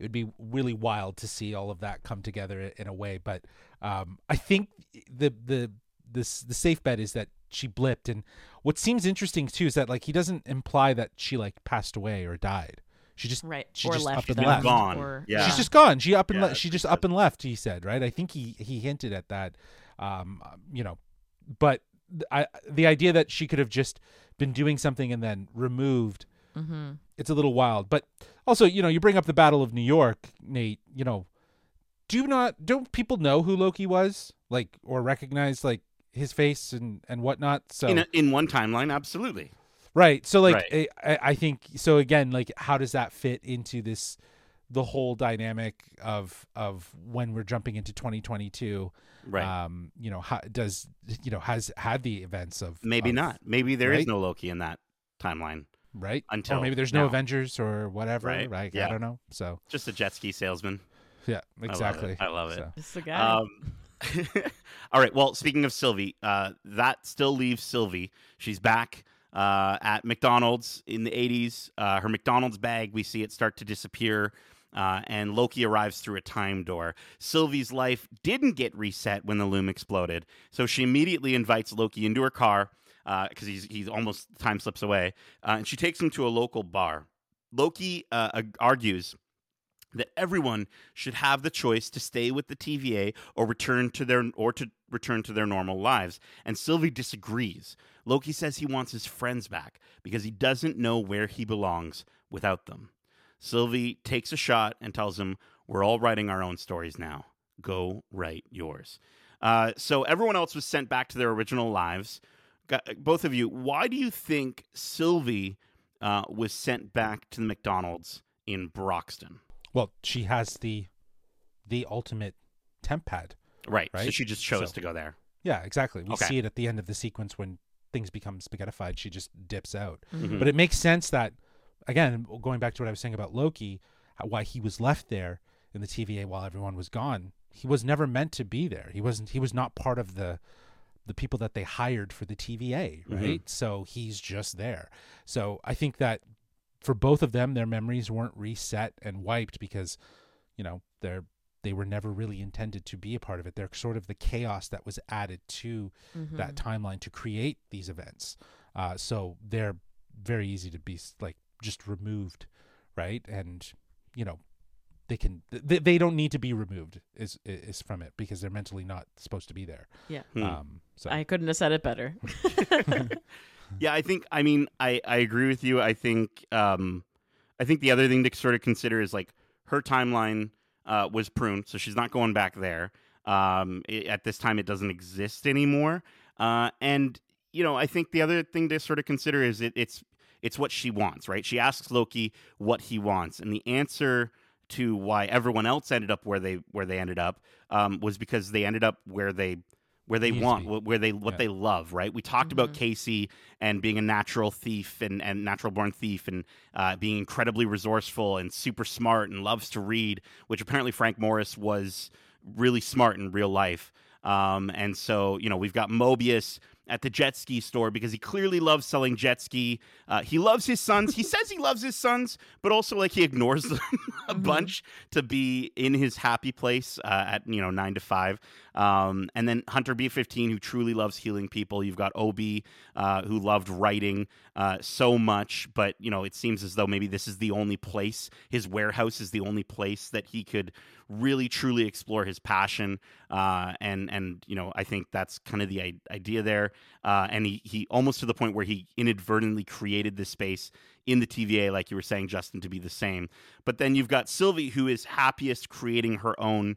it would be really wild to see all of that come together in a way, but um, I think the the this the safe bet is that she blipped, and what seems interesting too is that like he doesn't imply that she like passed away or died. She just Right. She or just left up and left. Gone. Or, Yeah. she's just gone. She up and Yeah, le- she just up and left. He said, right? I think he he hinted at that. Um, you know, but th- I the idea that she could have just been doing something and then removed. Mm-hmm. It's a little wild. But also, you know, you bring up the Battle of New York, Nate. You know, do not don't people know who Loki was like or recognize like his face and and whatnot? So In a, in one timeline, absolutely. Right. So like Right. I, I think so again like how does that fit into this the whole dynamic of of when we're jumping into 2022 Right. um you know how does you know has had the events of maybe of- not. Maybe there is right? no Loki in that timeline. Right Until or maybe there's no now. Avengers or whatever Right. right Yeah. I don't know so Just a jet ski salesman. yeah I love it. exactly I love it. So, It's the guy. Um, all right. Well, speaking of Sylvie, uh, that still leaves Sylvie. She's back uh, at McDonald's in the 80s. Uh, her McDonald's bag, we see it start to disappear. Uh, and Loki arrives through a time door. Sylvie's life didn't get reset when the loom exploded, so she immediately invites Loki into her car because he's he's almost time slips away, uh, and she takes him to a local bar. Loki uh, argues that everyone should have the choice to stay with the TVA or return to their or to return to their normal lives. And Sylvie disagrees. Loki says he wants his friends back because he doesn't know where he belongs without them. Sylvie takes a shot and tells him, "We're all writing our own stories now. Go write yours." Uh, so everyone else was sent back to their original lives. Got, both of you, why do you think Sylvie uh, was sent back to the McDonald's in Broxton? well she has the the ultimate temp pad Right. right? So she just chose So- to go there. yeah exactly we Okay. see it at the end of the sequence when things become spaghettified she just dips out Mhm. But it makes sense that, again, going back to what I was saying about Loki, how, why he was left there in the TVA while everyone was gone. He was never meant to be there. He wasn't. He was not part of the the people that they hired for the TVA, Mhm. right? So he's just there. So I think that for both of them, their memories weren't reset and wiped because, you know, they're they were never really intended to be a part of it. They're sort of the chaos that was added to Mhm. that timeline to create these events. Uh, so they're very easy to be like just removed, right? And you know, they can they, they don't need to be removed is is from it because they're mentally not supposed to be there. Yeah. Hmm. Um, so I couldn't have said it better. Yeah, I think. I mean, I I agree with you. I think. Um, I think the other thing to sort of consider is like her timeline uh, was pruned, so she's not going back there. Um, i at this time, it doesn't exist anymore. Uh, and you know, I think the other thing to sort of consider is it, it's it's what she wants, right? She asks Loki what he wants, and the answer to why everyone else ended up where they where they ended up um, was because they ended up where they where they Needs want, where they what Yeah. they love, right? We talked about Mhm. Casey and being a natural thief and, and natural born thief and uh, being incredibly resourceful and super smart and loves to read, which apparently Frank Morris was really smart in real life. Um, and so, you know, we've got Mobius at the jet ski store because he clearly loves selling jet ski. Uh, he loves his sons. He says he loves his sons, but also like he ignores them a Mhm. bunch to be in his happy place uh, at you know nine to five. Um, and then Hunter B15, who truly loves healing people. You've got Ob, uh, who loved writing uh, so much, but you know it seems as though maybe this is the only place. His warehouse is the only place that he could really truly explore his passion. Uh, and and you know I think that's kind of the i- idea there. Uh, and he he almost to the point where he inadvertently created this space in the TVA, like you were saying, Justin, to be the same. But then you've got Sylvie, who is happiest creating her own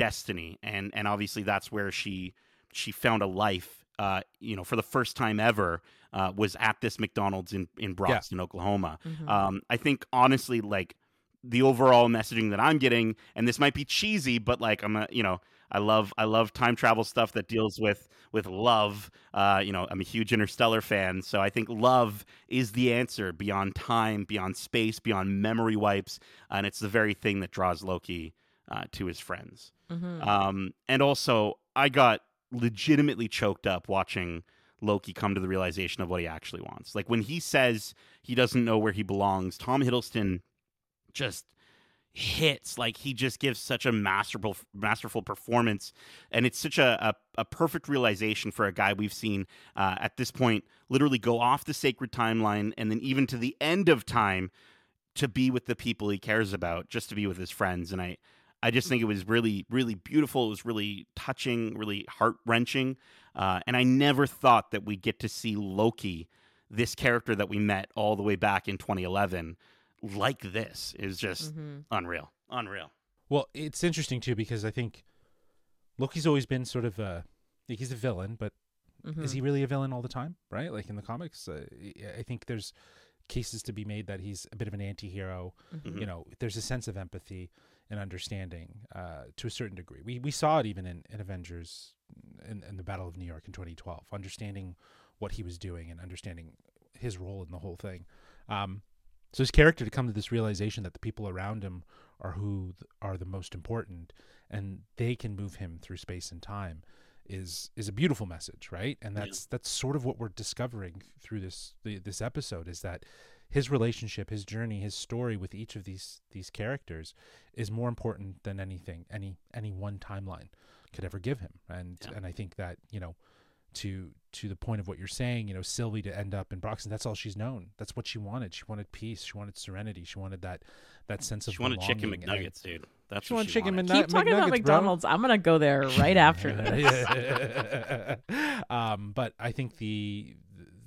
destiny, and and obviously that's where she she found a life. Uh, you know, for the first time ever, uh, was at this McDonald's in in Broxton, Oklahoma. Mhm. Um, I think honestly, like the overall messaging that I'm getting, and this might be cheesy, but like I'm a you know I love I love time travel stuff that deals with with love. Uh, you know, I'm a huge Interstellar fan, so I think love is the answer beyond time, beyond space, beyond memory wipes, and it's the very thing that draws Loki uh, to his friends. Mm-hmm. Um, and also, I got legitimately choked up watching Loki come to the realization of what he actually wants. Like when he says he doesn't know where he belongs, Tom Hiddleston just hits like he just gives such a masterful masterful performance and it's such a, a, a perfect realization for a guy we've seen uh, at this point literally go off the sacred timeline and then even to the end of time to be with the people he cares about just to be with his friends and i i just think it was really really beautiful it was really touching really heart-wrenching uh, and i never thought that we'd get to see loki this character that we met all the way back in 2011 like this is just Mm-hmm. unreal unreal Well, it's interesting too because I think Loki's always been sort of a like he's a villain, but Mm-hmm. is he really a villain all the time? Right? Like in the comics, uh, I think there's cases to be made that he's a bit of an anti-hero. Mm-hmm. You know, there's a sense of empathy and understanding uh, to a certain degree. We we saw it even in, in Avengers in, in the Battle of New York in 2012, understanding what he was doing and understanding his role in the whole thing. Um, so his character to come to this realization that the people around him are who th- are the most important, and they can move him through space and time, is is a beautiful message, right? And Yeah. that's that's sort of what we're discovering through this the, this episode is that his relationship, his journey, his story with each of these these characters is more important than anything any any one timeline could ever give him. And Yeah. and I think that you know to to the point of what you're saying, you know, Sylvie to end up in Broxton, that's all she's known. That's what she wanted. She wanted peace. She wanted serenity. She wanted that that sense of she wanted chicken belonging. And I- mcnuggets dude that's She what wanted she chicken wanted. McNug- Keep talking about McNuggets, bro. McDonald's. I'm gonna go there right after this. um, but I think the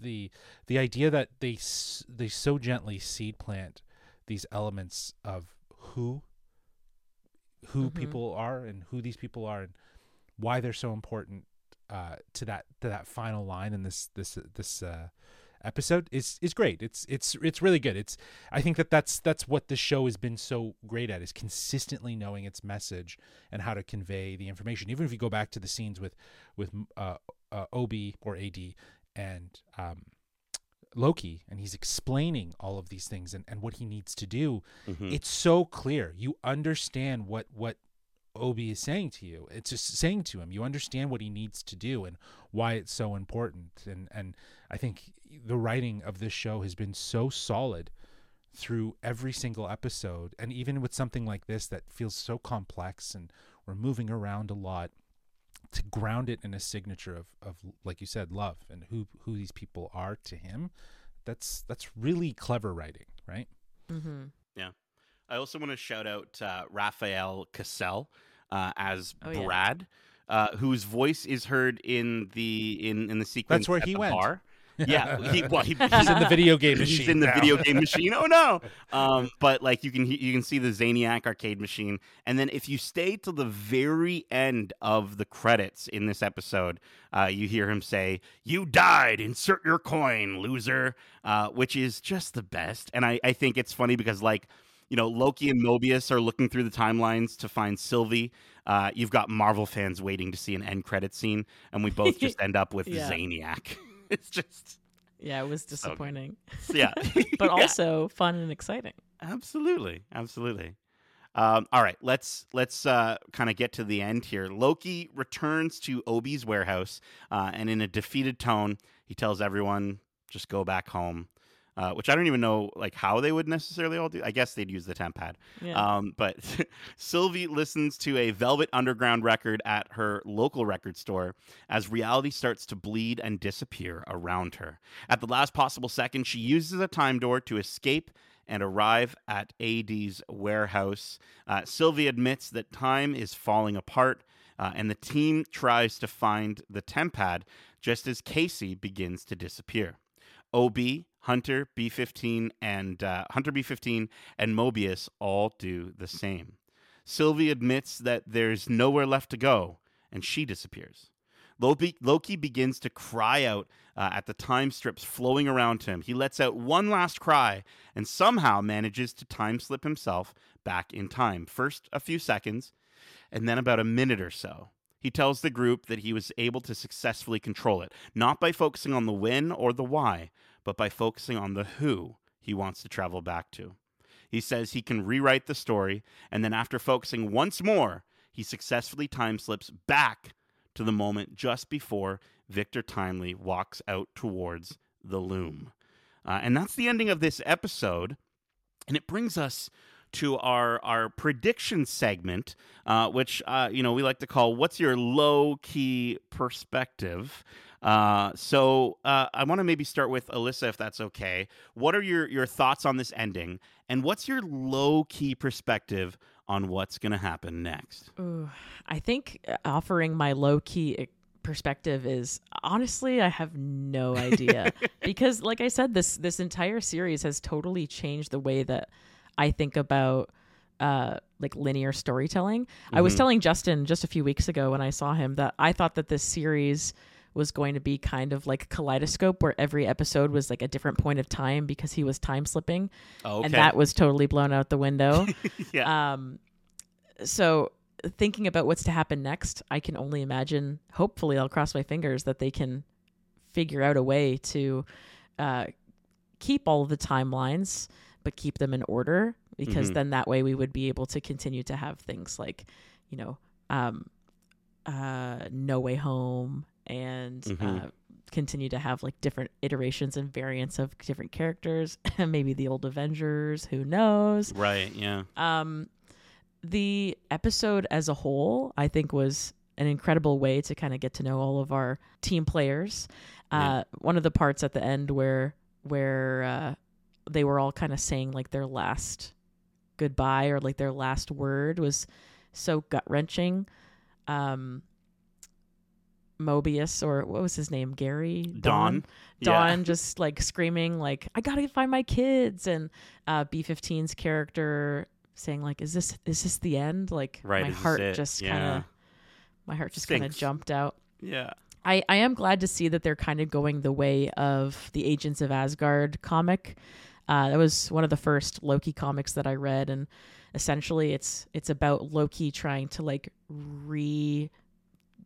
the the idea that they they so gently seed plant these elements of who who Mhm. people are and who these people are and why they're so important uh, to that to that final line in this this this uh, episode is is great. It's it's it's really good. It's I think that that's that's what the show has been so great at is consistently knowing its message and how to convey the information. Even if you go back to the scenes with with uh, uh, Obi or Ad and um, Loki, and he's explaining all of these things and, and what he needs to do. Mhm. It's so clear. You understand what what Obi is saying to you. It's just saying to him. You understand what he needs to do and why it's so important. And and I think the writing of this show has been so solid through every single episode and even with something like this that feels so complex and we're moving around a lot to ground it in a signature of, of like you said love and who who these people are to him that's that's really clever writing right mm-hmm. Yeah. I also want to shout out uh, Rafael Casal uh, as Oh, yeah. Brad, uh, whose voice is heard in the in in the sequence. That's where at he the went. Bar. Yeah, he, well, he, he's in the video game machine He's in the now. video game machine. Oh no! Um, but like you can you can see the Zaniac arcade machine, and then if you stay till the very end of the credits in this episode, uh, you hear him say, "You died. Insert your coin, loser," uh, which is just the best. And I I think it's funny because like you know Loki and Mobius are looking through the timelines to find Sylvie. Uh, you've got Marvel fans waiting to see an end credit scene, and we both just end up with Yeah. Zaniac. It's just Yeah, it was So disappointing, yeah, but Yeah. also fun and exciting. Absolutely, absolutely. Um, all right, let's let's uh, kind of get to the end here. Loki returns to Obi's warehouse, uh, and in a defeated tone, he tells everyone just go back home. Uh, which I don't even know like how they would necessarily all do. I guess they'd use the temp pad. Yeah. Um, but Sylvie listens to a Velvet Underground record at her local record store as reality starts to bleed and disappear around her. At the last possible second, she uses a time door to escape and arrive at AD's warehouse. Uh, Sylvie admits that time is falling apart, uh, and the team tries to find the temp pad just as Casey begins to disappear. OB, Hunter B15, and uh, Hunter B15 and Mobius all do the same. Sylvie admits that there's nowhere left to go, and she disappears. Loki, Loki begins to cry out uh, at the time strips flowing around him. He lets out one last cry and somehow manages to time slip himself back in time. First, a few seconds, and then about a minute or so. He tells the group that he was able to successfully control it, not by focusing on the when or the why, but by focusing on the who he wants to travel back to. He says he can rewrite the story, and then after focusing once more, he successfully time slips back to the moment just before Victor Timely walks out towards the loom. Uh, and that's the ending of this episode. And it brings us to our our prediction segment, uh, which uh, you know we like to call "What's your low key perspective?" Uh, so uh, I want to maybe start with Alyssa, if that's okay. What are your your thoughts on this ending, and what's your low key perspective on what's going to happen next? Ooh, I think uh, offering my low key eh, perspective is honestly I have no idea because like I said this this entire series has totally changed the way that I think about uh like linear storytelling. I was Mhm. telling Justin just a few weeks ago when I saw him that I thought that this series was going to be kind of like a kaleidoscope where every episode was like a different point of time because he was time slipping Oh, okay. and that was totally blown out the window. yeah. Um, so thinking about what's to happen next, I can only imagine. Hopefully, I'll cross my fingers that they can figure out a way to uh, keep all of the timelines, but keep them in order. Because Mhm. then that way we would be able to continue to have things like, you know, um, uh, No Way Home and. Mhm. Uh, continue to have like different iterations and variants of different characters maybe the old avengers who knows right. Yeah. um, the episode as a whole, I think, was an incredible way to kind of get to know all of our team players. Uh, Yeah. One of the parts at the end where where uh, they were all kind of saying like their last goodbye or like their last word was so gut wrenching. Um, Mobius or what was his name? Gary? Don, Dawn? Just like screaming like I gotta find my kids! And uh B15's character saying like is this is this the end? Like Right, my heart just Yeah. kind of my heart just kind of jumped out. Yeah. I, I am glad to see that they're kind of going the way of the Agents of Asgard comic. Uh, that was one of the first Loki comics that I read, and essentially it's it's about Loki trying to like re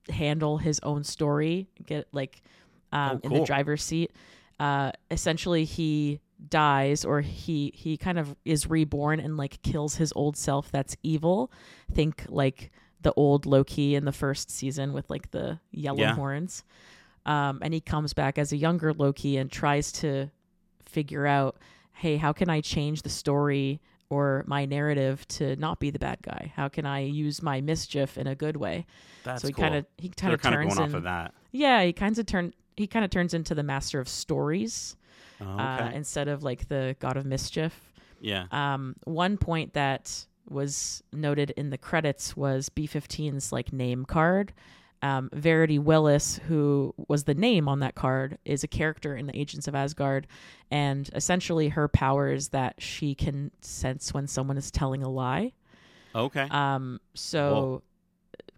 handle his own story, get like um, Oh, in the driver's seat. Uh, essentially, he dies or he he kind of is reborn and like kills his old self that's evil. Think like the old Loki in the first season with like the yellow Yeah. horns. Um, and he comes back as a younger Loki and tries to figure out, hey, how can I change the story or my narrative to not be the bad guy? How can I use my mischief in a good way? That's so he cool. kind of he kind of turns going in, off of that. yeah, he kind of turn he kind of turns into the master of stories Oh, uh, instead of like the god of mischief. yeah. Um, one point that was noted in the credits was B15's like name card. Um, Verity Willis, who was the name on that card, is a character in the Agents of Asgard, and essentially her power is that she can sense when someone is telling a lie. Okay. Um, so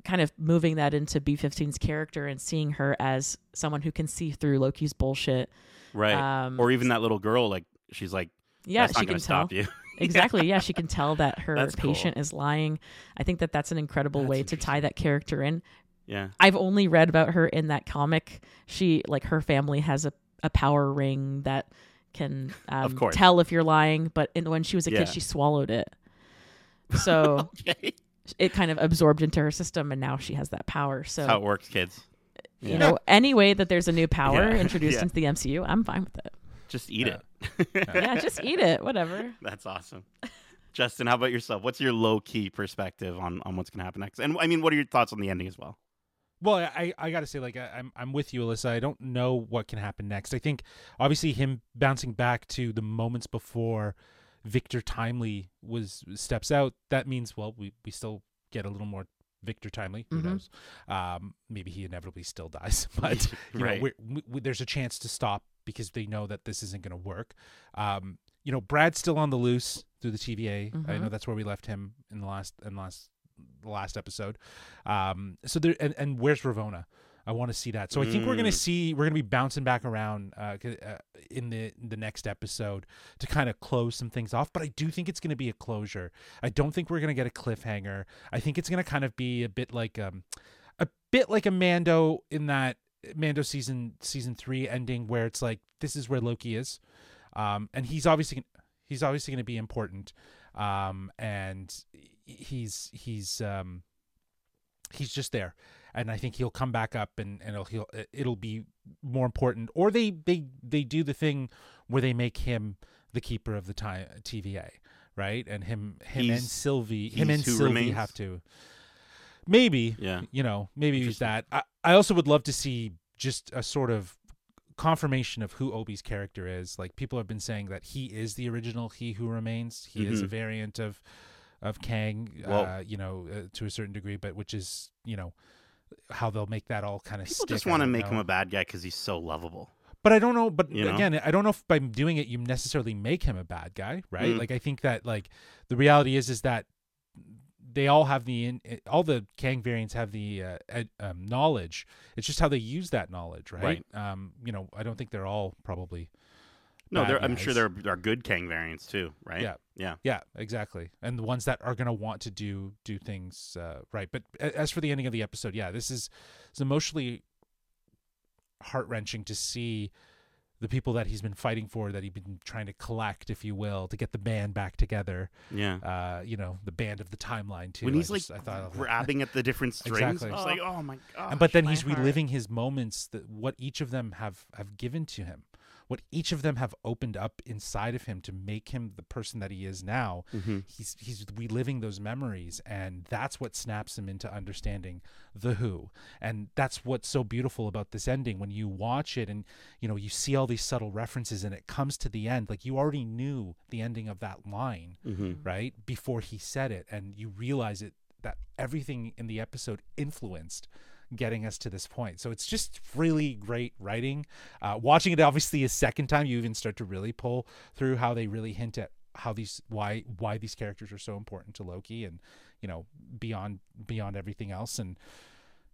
kind of moving that into B15's character and seeing her as someone who can see through Loki's bullshit. right. Um, or even that little girl, like she's like, yeah, she can tell. stop you. exactly. Yeah, she can tell that her That's cool. patient is lying. I think that that's an incredible That's way to tie that character in. Yeah. I've only read about her in that comic. She like her family has a, a power ring that can um, course. tell if you're lying, but in, when she was a Yeah. kid, she swallowed it. So Okay. it kind of absorbed into her system, and now she has that power. So That's how it works, kids. you Yeah. know, any way that there's a new power Yeah. introduced Yeah. into the MCU, I'm fine with it. Just eat Yeah. it. Yeah, just eat it, whatever. That's awesome. Justin, how about yourself? What's your low key perspective on, on what's going to happen next? And I mean, what are your thoughts on the ending as well? Well, I I gotta say, like I, I'm I'm with you, Alyssa. I don't know what can happen next. I think obviously him bouncing back to the moments before Victor Timely was steps out. That means well, we we still get a little more Victor Timely. Who Mhm. knows? Um, maybe he inevitably still dies, but you Right. know, we're, we, we, there's a chance to stop because they know that this isn't going to work. Um, you know, Brad's still on the loose through the TVA. I know that's where we left him in the last in the last the last episode. Um, so there and, and where's Ravonna? I want to see that. So I think we're gonna Mm. see we're gonna be bouncing back around uh, uh, in the the next episode to kind of close some things off. But I do think it's gonna be a closure. I don't think we're gonna get a cliffhanger. I think it's gonna kind of be a bit like um a bit like a Mando in that Mando season season three ending where it's like this is where Loki is, um, and he's obviously he's obviously going to be important, um, and he's he's um, he's just there, and I think he'll come back up and and it'll he'll, it'll be more important, or they they they do the thing where they make him the keeper of the time TVA, right, and him him and Sylvie him and Sylvie remains? have to. Maybe Yeah. you know, maybe use that. I, I also would love to see just a sort of confirmation of who Obi's character is. Like people have been saying that he is the original He Who Remains. He is a Mhm. variant of of Kang, Well- uh, you know, uh, to a certain degree, but which is you know how they'll make that all kind of People stick. just want to make him a bad guy because he's so lovable. But I don't know. But You know? again, I don't know if by doing it you necessarily make him a bad guy, right? Mm. Like I think that like the reality is is that they all have the in, all the Kang variants have the uh, ed, um, knowledge. It's just how they use that knowledge, right? Um, you know, I don't think they're all probably. No, I'm sure there are, there are good Kang variants too, right? Yeah. Yeah. Yeah, exactly. And the ones that are going to want to do do things uh, right. But as for the ending of the episode, yeah, this is it's emotionally heart wrenching to see the people that he's been fighting for, that he's been trying to collect, if you will, to get the band back together. Yeah. Uh, you know, the band of the timeline too. when I he's just- like I thought grabbing at the different strings, Exactly. it's like, oh my god. But then he's reliving his moments that what each of them have have given to him what each of them have opened up inside of him to make him the person that he is now Mm-hmm. he's he's reliving those memories and that's what snaps him into understanding the who and that's what's so beautiful about this ending when you watch it and you know you see all these subtle references and it comes to the end like you already knew the ending of that line Mm-hmm. right before he said it and you realize it that everything in the episode influenced getting us to this point so it's just really great writing uh, watching it obviously a second time you even start to really pull through how they really hint at how these why why these characters are so important to loki and you know beyond beyond everything else and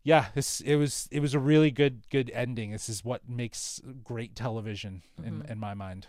yeah this it was it was a really good good ending this is what makes great television in Mhm. in my mind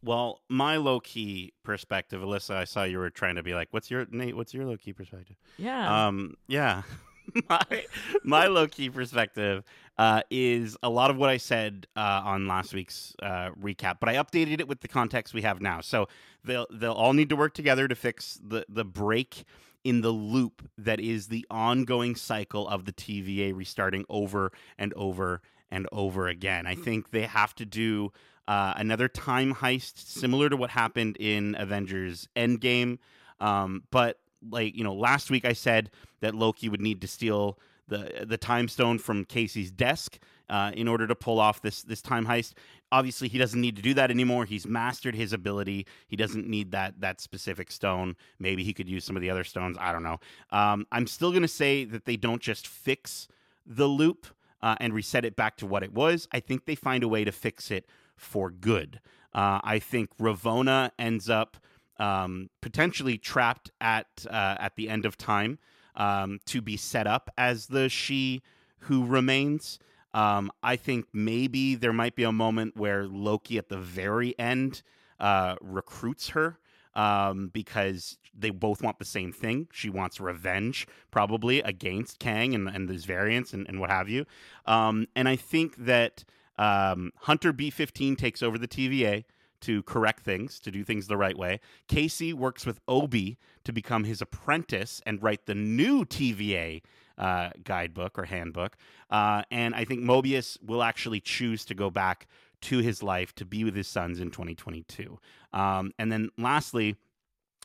Well, my low key perspective, Alyssa, I saw you were trying to be like, "What's your Nate? What's your low key perspective?" Yeah. Um, yeah, my my low key perspective uh, is a lot of what I said uh, on last week's uh, recap, but I updated it with the context we have now. So they'll they'll all need to work together to fix the the break in the loop that is the ongoing cycle of the TVA restarting over and over and over again. I think they have to do uh, another time heist similar to what happened in Avengers Endgame. Um, but like you know, last week I said that Loki would need to steal the the time stone from Casey's desk uh, in order to pull off this this time heist. Obviously, he doesn't need to do that anymore. He's mastered his ability. He doesn't need that that specific stone. Maybe he could use some of the other stones. I don't know. Um, I'm still gonna say that they don't just fix the loop uh, and reset it back to what it was. I think they find a way to fix it for good. Uh, I think Ravonna ends up um, potentially trapped at uh, at the end of time um, to be set up as the she who remains. Um, I think maybe there might be a moment where Loki at the very end uh, recruits her um, because they both want the same thing. She wants revenge, probably against Kang and, and his variants and, and what have you. Um, and I think that um, Hunter B15 takes over the TVA to correct things, to do things the right way. Casey works with Obi to become his apprentice and write the new TVA uh, guidebook or handbook. Uh, and I think Mobius will actually choose to go back to his life to be with his sons in 2022. Um, and then lastly,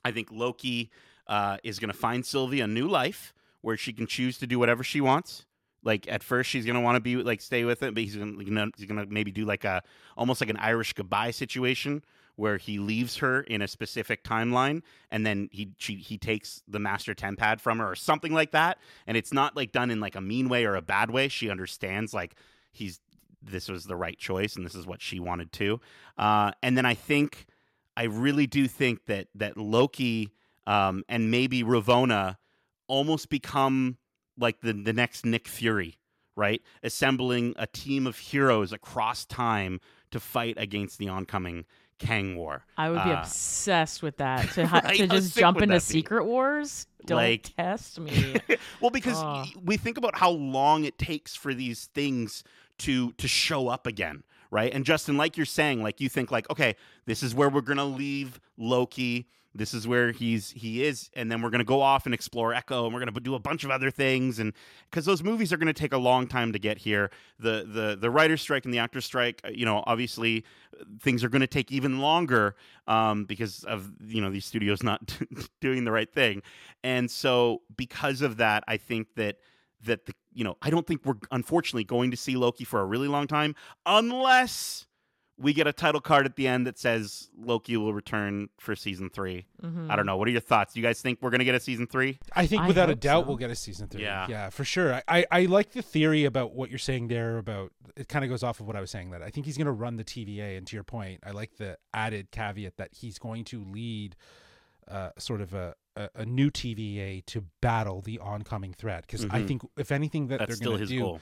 I think Loki uh, is going to find Sylvie a new life where she can choose to do whatever she wants. Like at first, she's gonna want to be like stay with it, but he's gonna, you know, he's gonna maybe do like a almost like an Irish goodbye situation where he leaves her in a specific timeline, and then he she, he takes the master temp pad from her or something like that. And it's not like done in like a mean way or a bad way. She understands like he's this was the right choice and this is what she wanted to. Uh, and then I think I really do think that that Loki um, and maybe Ravonna almost become like the the next Nick Fury, right? Assembling a team of heroes across time to fight against the oncoming Kang War. I would be Uh, obsessed with that. To ha- Right? to just jump into? Secret Wars. Don't Like- test me. well, because Oh. we think about how long it takes for these things to to show up again, right? And Justin, like you're saying, like you think like, okay, this is where we're gonna leave Loki. This is where he's he is, and then we're gonna go off and explore Echo, and we're gonna do a bunch of other things, and because those movies are gonna take a long time to get here. The the the writer's strike and the actor's strike, uh, you know, obviously uh, things are gonna take even longer um, because of you know these studios not doing the right thing. And so because of that, I think that that the you know, I don't think we're unfortunately going to see Loki for a really long time unless we get a title card at the end that says Loki will return for season 3. Mhm. I don't know. What are your thoughts? Do you guys think we're going to get a season 3? I think I without a doubt so. we'll get a season three. Yeah. yeah, for sure. I, I, I like the theory about what you're saying there about it. Kind of goes off of what I was saying that I think he's going to run the TVA. And to your point, I like the added caveat that he's going to lead uh, sort of a, a, a new TVA to battle the oncoming threat. Because I Mhm. think if anything that That's they're still going to his do, goal.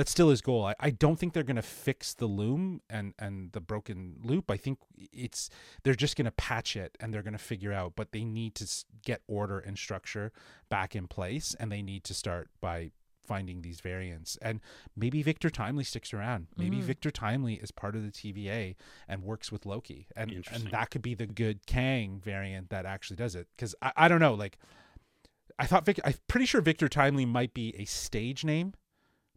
That's still his goal. I, I don't think they're going to fix the loom and and the broken loop. I think it's they're just going to patch it and they're going to figure out. But they need to get order and structure back in place, and they need to start by finding these variants. And maybe Victor Timely sticks around. Maybe Mm. Victor Timely is part of the TVA and works with Loki, and and that could be the good Kang variant that actually does it. Because I, I don't know, like. I thought Vic, I'm pretty sure Victor Timely might be a stage name,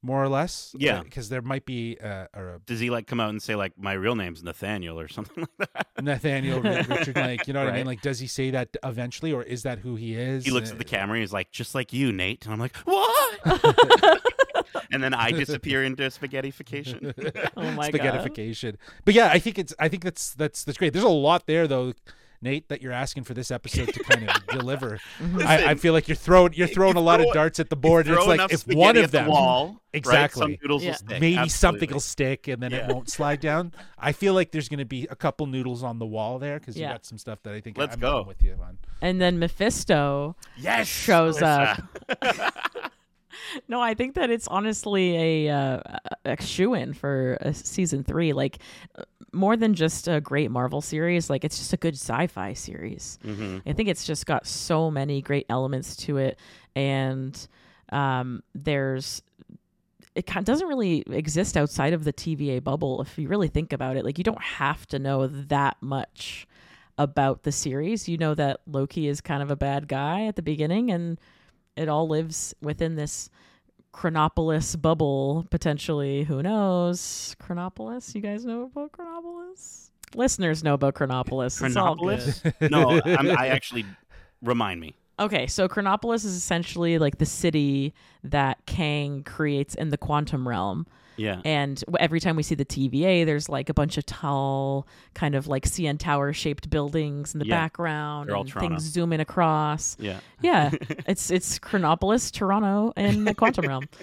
more or less. Yeah. because there might be uh, a Does he like come out and say like my real name's Nathaniel or something like that? Nathaniel Richard, like you know what I mean? Like, does he say that eventually, or is that who he is? He looks Uh, at the camera. He's like, just like you, Nate. And I'm like, what? and then I disappear into spaghettification. Oh my god. spaghettification. But yeah, I think it's I think that's that's that's great. There's a lot there though, Nate, that you're asking for this episode to kind of deliver. Mm-hmm. I, I feel like you're throwing you're throwing you a lot throw- of darts at the board. and it's like if one at of the them wall, right, Exactly. some noodles Yeah. will stick. maybe something will stick and then Yeah. it won't slide down. I feel like there's going to be a couple noodles on the wall there because Yeah. you got some stuff that I think Let's I'm go. with you on. And then Mephisto Yes, shows Alyssa. up. No, I think that it's honestly a uh, a shoe in for a season three. Like uh, more than just a great Marvel series, like it's just a good sci-fi series. Mhm. I think it's just got so many great elements to it, and um, there's it doesn't really exist outside of the TVA bubble. If you really think about it, like you don't have to know that much about the series. You know that Loki is kind of a bad guy at the beginning, and it all lives within this Chronopolis bubble. Potentially, who knows? Chronopolis. You guys know about Chronopolis? Listeners know about Chronopolis. It's all good. Chronopolis? no, I'm, I actually remind me. Okay, so Chronopolis is essentially like the city that Kang creates in the quantum realm. Yeah. And every time we see the TVA, there's like a bunch of tall, kind of like CN Tower shaped buildings in the Yeah, background, they're all and Toronto. things zooming across. Yeah. Yeah, it's it's Chronopolis, Toronto, and the quantum realm.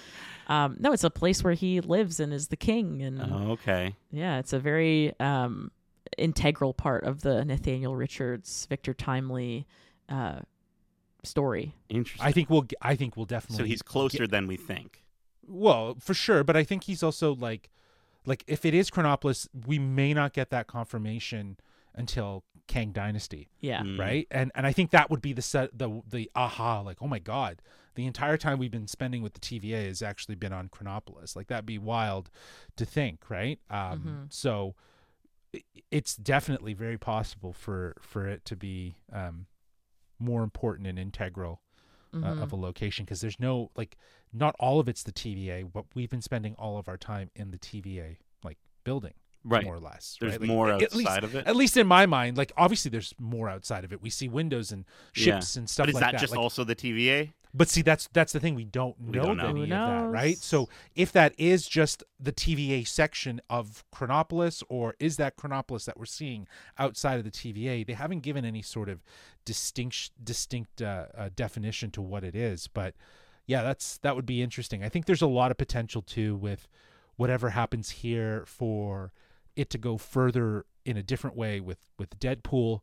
Um, no, it's a place where he lives and is the king, and Oh, okay. yeah, it's a very um, integral part of the Nathaniel Richards, Victor Timely uh, story. Interesting. I think we'll I think we'll definitely so he's closer than we think. Well, for sure, but I think he's also like like if it is Chronopolis, we may not get that confirmation until Kang Dynasty, Yeah. Mm. right? And and I think that would be the set the the aha like, oh my god, the entire time we've been spending with the TVA has actually been on Chronopolis. Like that'd be wild to think, right? Um Mhm. so it's definitely very possible for for it to be um more important and integral uh, Mhm. of a location because there's no like not all of it's the TVA, but we've been spending all of our time in the TVA like building, Right. more or less. There's right? Like, more at least, outside of it. At least in my mind, like obviously there's more outside of it. We see windows and Yeah. ships and stuff But is like that just Like, also the TVA? But see, that's that's the thing we don't We know don't know. any of that, right? So if that is just the TVA section of Chronopolis, or is that Chronopolis that we're seeing outside of the TVA? They haven't given any sort of distinct distinct uh, uh, definition to what it is, but yeah, that's that would be interesting. I think there's a lot of potential too with whatever happens here for it to go further in a different way with with Deadpool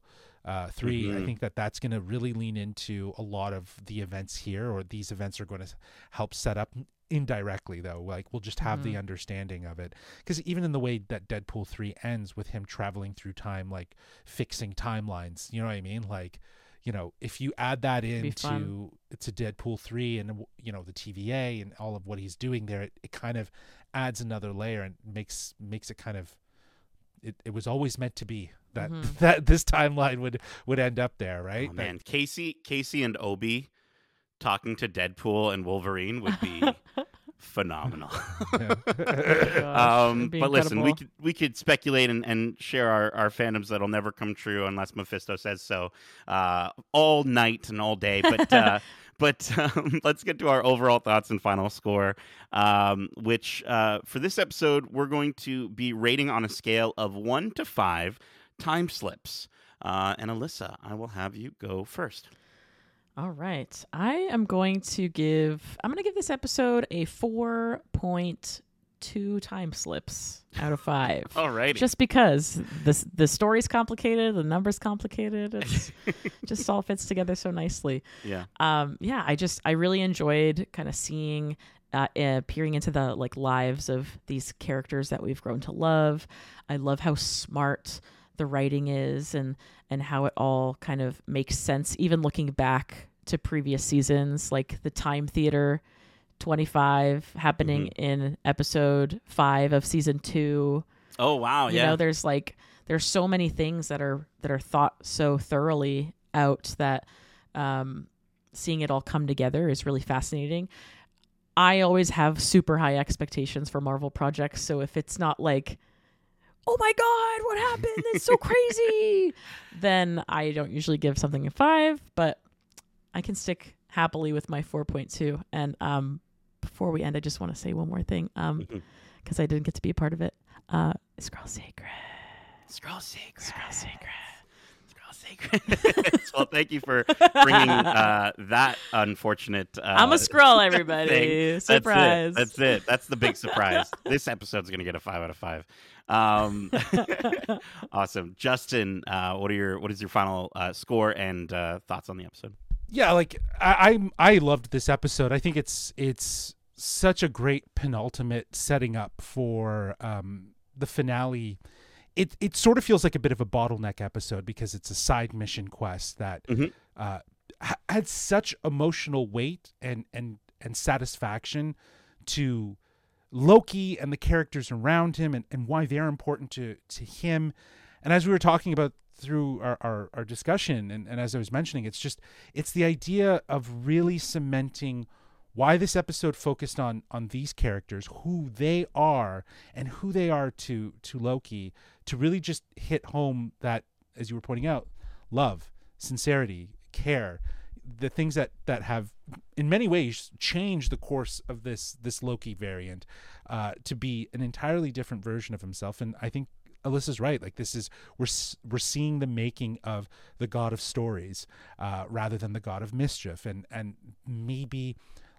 uh, 3 I Mhm. think that that's going to really lean into a lot of the events here, or these events are going to help set up indirectly though like we'll just have the Mhm. understanding of it because even in the way that deadpool 3 ends with him traveling through time like fixing timelines you know what i mean like you know if you add that into to deadpool 3 and you know the tva and all of what he's doing there it, it kind of adds another layer and makes makes it kind of it, it was always meant to be that Mhm. that this timeline would would end up there right Oh, That- man, Casey, Casey, and O.B. talking to Deadpool and Wolverine would be phenomenal. gosh, um, be but listen, we could we could speculate and, and share our, our fandoms that'll never come true unless Mephisto says so uh, all night and all day. But uh, but um, let's get to our overall thoughts and final score, um, which uh, for this episode we're going to be rating on a scale of one to five time slips. Uh, and Alyssa, I will have you go first. All right. I am going to give I'm going to give this episode a 4.2 time slips out of 5. All right. Just because the the story's complicated, the numbers complicated, it's just all fits together so nicely. yeah. Um yeah, I just I really enjoyed kind of seeing uh, uh, peering into the like lives of these characters that we've grown to love. I love how smart the writing is and and how it all kind of makes sense even looking back to previous seasons like the time theater 25 happening in episode 5 of season 2 Oh wow. you yeah. know there's like there's so many things that are that are thought so thoroughly out that um seeing it all come together is really fascinating i always have super high expectations for marvel projects so if it's not like oh my god what happened? It's so crazy. Then i don't usually give something a five but i can stick happily with my 4.2 and um before we end i just want to say one more thing um Mhm. because i didn't get to be a part of it. Uh scroll sacred. Scroll Sacred. scroll sacred. Scroll Sacred. well, thank you for bringing uh, that unfortunate. Uh, i'm a scroll everybody thing. surprise That's it. That's it. That's the big surprise. this episode's gonna get a five out of five. Um, awesome, Justin. Uh, what are your what is your final uh, score and uh, thoughts on the episode? yeah like I, I i loved this episode i think it's it's such a great penultimate setting up for um the finale it it sort of feels like a bit of a bottleneck episode because it's a side mission quest that Mhm. uh ha- had such emotional weight and and and satisfaction to Loki and the characters around him and, and why they're important to to him. And as we were talking about through our, our, our discussion and, and as I was mentioning, it's just it's the idea of really cementing why this episode focused on on these characters, who they are and who they are to to Loki, to really just hit home that, as you were pointing out, love, sincerity, care, the things that that have in many ways changed the course of this this Loki variant uh, to be an entirely different version of himself. And I think Alyssa's right. Like this is we're we're seeing the making of the god of stories uh, rather than the god of mischief, and and maybe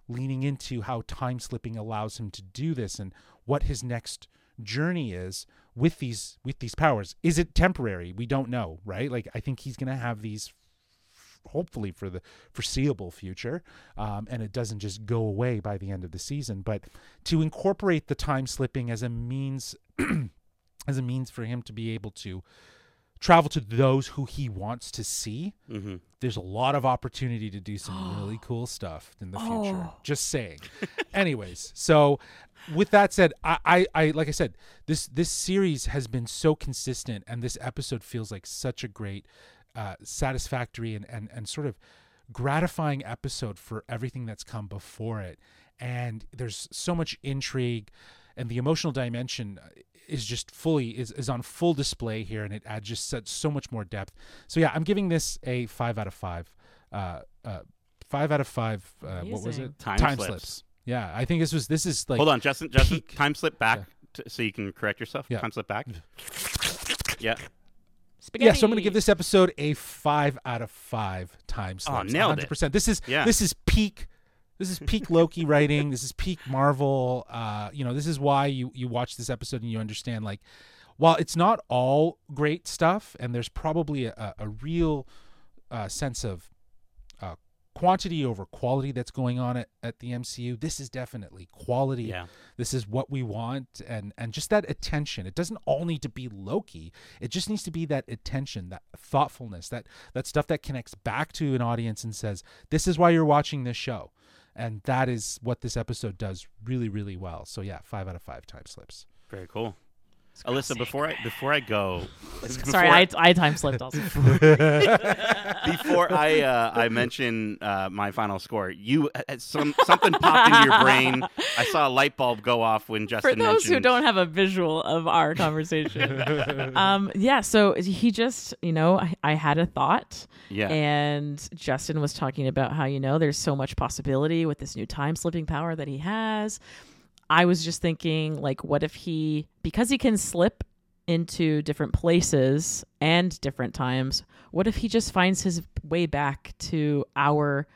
leaning into how time slipping allows him to do this and what his next journey is with these with these powers. Is it temporary? We don't know, right? Like I think he's gonna have these hopefully for the foreseeable future um, and it doesn't just go away by the end of the season but to incorporate the time slipping as a means as a means for him to be able to travel to those who he wants to see Mm-hmm. there's a lot of opportunity to do some really cool stuff in the future Oh. just saying anyways so with that said I, I i like i said this this series has been so consistent and this episode feels like such a great uh satisfactory and and, and sort of gratifying episode for everything that's come before it. And there's so much intrigue and the emotional dimension is just fully is, is on full display here and it adds just such so much more depth. So yeah i'm giving this a five out of five uh uh five out of five uh, what was it? Time slips. Yeah i think this was this is like Hold on, Justin. Justin, peak. time slip back t- so you can correct yourself. Yeah. Time slip back. Yeah. Spaghetti. yeah so i'm gonna give this episode a five out of five time Oh, nailed it. 100% this is Yeah. this is peak this is peak Loki writing. This is peak Marvel. Uh, you know, this is why you you watch this episode and you understand like, while it's not all great stuff, and there's probably a, a, a real uh, sense of uh, quantity over quality that's going on at, at the MCU. This is definitely quality. Yeah. This is what we want and and just that attention. It doesn't all need to be Loki. It just needs to be that attention, that thoughtfulness, that that stuff that connects back to an audience and says, "This is why you're watching this show." And that is what this episode does really really well. So yeah, 5 out of 5 time slips. Very cool. Alyssa, before I before I go, Sorry, I, I time slipped also. before I uh, I mention uh, my final score, you uh, some something popped into your brain. I saw a light bulb go off when Justin. For Justin those who don't have a visual of our conversation, um, yeah. So he just, you know, I, I had a thought, yeah, and Justin was talking about how you know there's so much possibility with this new time slipping power that he has. I was just thinking, like, what if he, because he can slip into different places and different times, what if he just finds his way back to our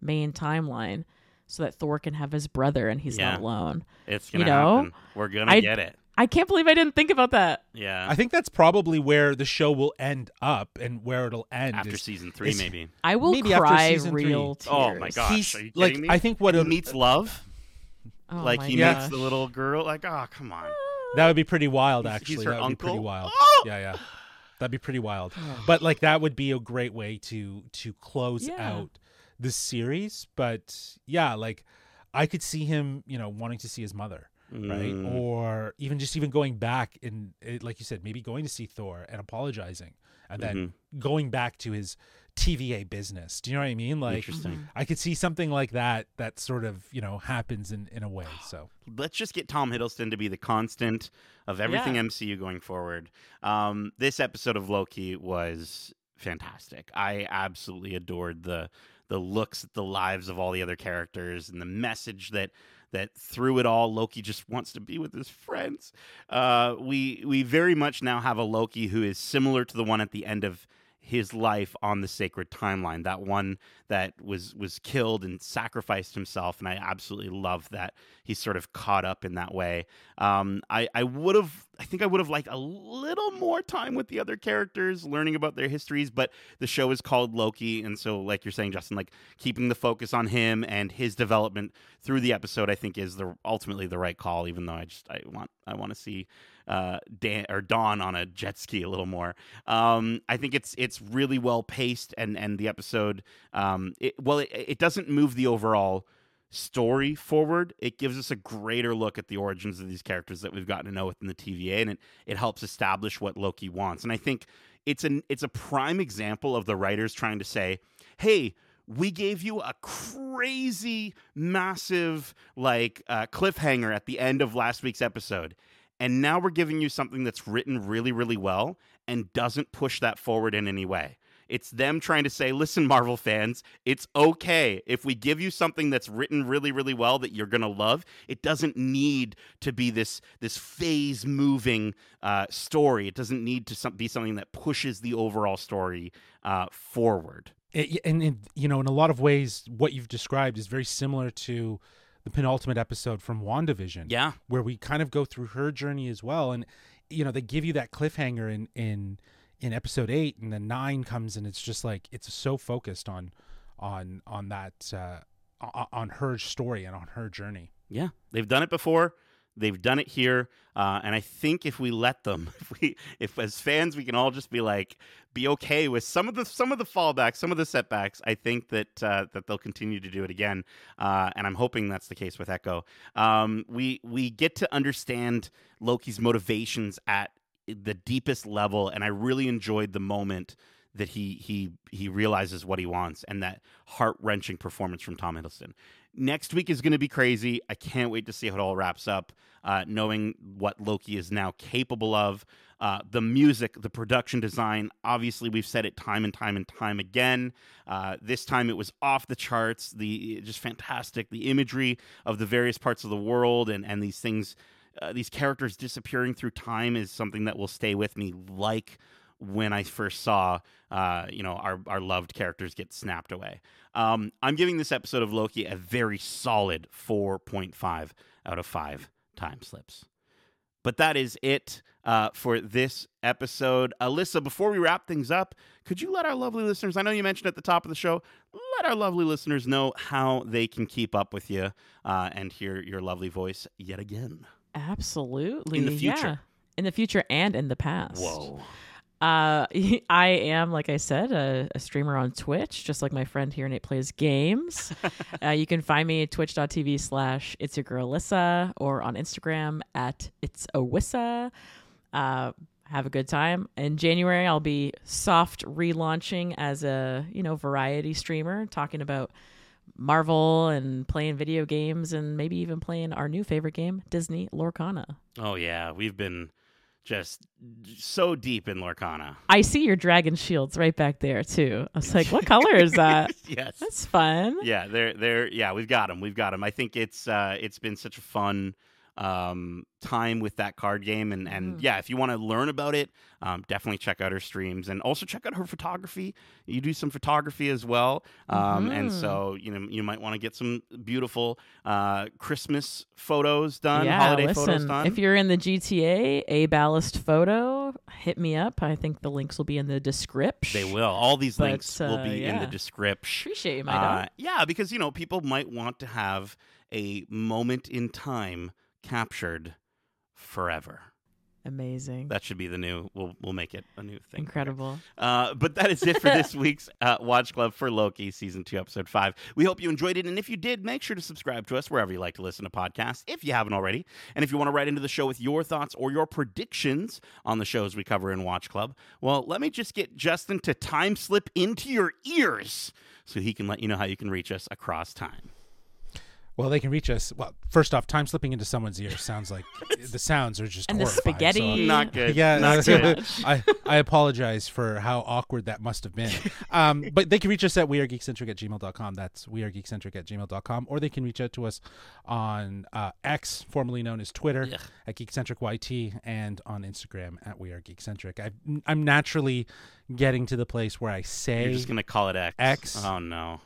main timeline so that Thor can have his brother and he's Yeah. not alone? it's gonna you know, happen. We're gonna I- get it. I can't believe I didn't think about that. Yeah, I think that's probably where the show will end up and where it'll end after is- season three, is- maybe. I will Maybe after cry season three. real tears. Oh my gosh, he's are you like me? I think what he it'll- meets love, Oh like he Yeah. meets the little girl. Like, oh come on. That would be pretty wild, He's- actually. he's her that would be pretty uncle? wild. Oh! Yeah, yeah. That'd be pretty wild. But like that would be a great way to to close Yeah. out the series. But yeah, like I could see him, you know, wanting to see his mother, right? Mm. Or even just even going back and like you said, maybe going to see Thor and apologizing and then Mm-hmm. going back to his TVA business. Do you know what I mean? Like Interesting. I could see something like that that sort of, you know, happens in in a way. So let's just get Tom Hiddleston to be the constant of everything Yeah. MCU going forward. Um, this episode of Loki was fantastic. I absolutely adored the the looks at the lives of all the other characters and the message that that through it all Loki just wants to be with his friends. Uh, we we very much now have a Loki who is similar to the one at the end of his life on the sacred timeline that one that was was killed and sacrificed himself and i absolutely love that he's sort of caught up in that way. Um, i i would have i think i would have liked a little more time with the other characters learning about their histories but the show is called loki and so like you're saying justin like keeping the focus on him and his development through the episode i think is the ultimately the right call even though i just i want i want to see uh, Don or Dawn on a jet ski a little more. Um, I think it's it's really well paced and and the episode, um, it, well, it, it doesn't move the overall story forward. It gives us a greater look at the origins of these characters that we've gotten to know within the TVA, and it it helps establish what Loki wants. And I think it's an it's a prime example of the writers trying to say, hey we gave you a crazy massive like uh, cliffhanger at the end of last week's episode and now we're giving you something that's written really really well and doesn't push that forward in any way. It's them trying to say listen marvel fans it's okay. If we give you something that's written really really well that you're going to love it doesn't need to be this this phase moving uh, story. It doesn't need to some, be something that pushes the overall story uh, forward. It, and, and you know in a lot of ways what you've described is very similar to the penultimate episode from wandavision yeah. where we kind of go through her journey as well. And you know they give you that cliffhanger in in in episode 8 and then 9 comes and it's just like it's so focused on on on that uh on her story and on her journey. Yeah, they've done it before. They've done it here, uh, and I think if we let them, if we, if as fans, we can all just be like, be okay with some of the some of the fallbacks, some of the setbacks. I think that uh, that they'll continue to do it again, uh, and I'm hoping that's the case with Echo. Um, we we get to understand Loki's motivations at the deepest level, and I really enjoyed the moment that he he he realizes what he wants and that heart wrenching performance from Tom Hiddleston. Next week is going to be crazy. I can't wait to see how it all wraps up. Uh, knowing what Loki is now capable of, uh, the music, the production design. Obviously, we've said it time and time and time again. Uh, this time it was off the charts. The just fantastic. The imagery of the various parts of the world and and these things, uh, these characters disappearing through time is something that will stay with me. Like when I first saw, uh, you know, our, our loved characters get snapped away. Um, I'm giving this episode of Loki a very solid 4.5 out of 5 time slips. But that is it uh, for this episode. Alyssa, before we wrap things up, could you let our lovely listeners, I know you mentioned at the top of the show, let our lovely listeners know how they can keep up with you uh, and hear your lovely voice yet again? Absolutely. In the future. Yeah. In the future and in the past. Whoa. Uh, I am, like I said, a, a, streamer on Twitch, just like my friend here, Nate Plays Games. uh, you can find me at twitch.tv slash it's your girl Alyssa or on Instagram at it's Awissa. Uh, have a good time. In January, I'll be soft relaunching as a, you know, variety streamer, talking about Marvel and playing video games and maybe even playing our new favorite game, Disney Lorcana. Oh, yeah. We've been just so deep in Lorcana. I see your dragon shields right back there too. I was like, what color is that? yes, that's fun. Yeah, they're they're yeah, we've got them. We've got them. I think it's uh, it's been such a fun um, time with that card game. And, and mm. yeah, if you want to learn about it, um, definitely check out her streams and also check out her photography. You do some photography as well. Um, mm-hmm. And so, you know, you might want to get some beautiful uh, Christmas photos done, yeah, holiday listen, photos done. If you're in the GTA, abalistphoto, hit me up. I think the links will be in the description. They will. All these but, links uh, will be yeah. in the description. Appreciate you, my uh, Yeah, because, you know, people might want to have a moment in time captured forever. Amazing. That should be the new. We'll we'll make it a new thing. Incredible. Uh, but that is it for this week's uh, Watch Club for Loki season two, episode five. We hope you enjoyed it, and if you did, make sure to subscribe to us wherever you like to listen to podcasts. If you haven't already, and if you want to write into the show with your thoughts or your predictions on the shows we cover in Watch Club, well, let me just get Justin to time slip into your ears so he can let you know how you can reach us across time. Well, they can reach us. Well, first off, time slipping into someone's ear sounds like the sounds are just and the spaghetti. So not good. Yeah, not good. I, I apologize for how awkward that must have been. Um, but they can reach us at wearegeekcentric at gmail.com. That's wearegeekcentric at gmail.com. Or they can reach out to us on uh, X, formerly known as Twitter, yeah. at geekcentricyt, and on Instagram at wearegeekcentric. i I'm naturally getting to the place where I say You're just gonna call it X. X. Oh no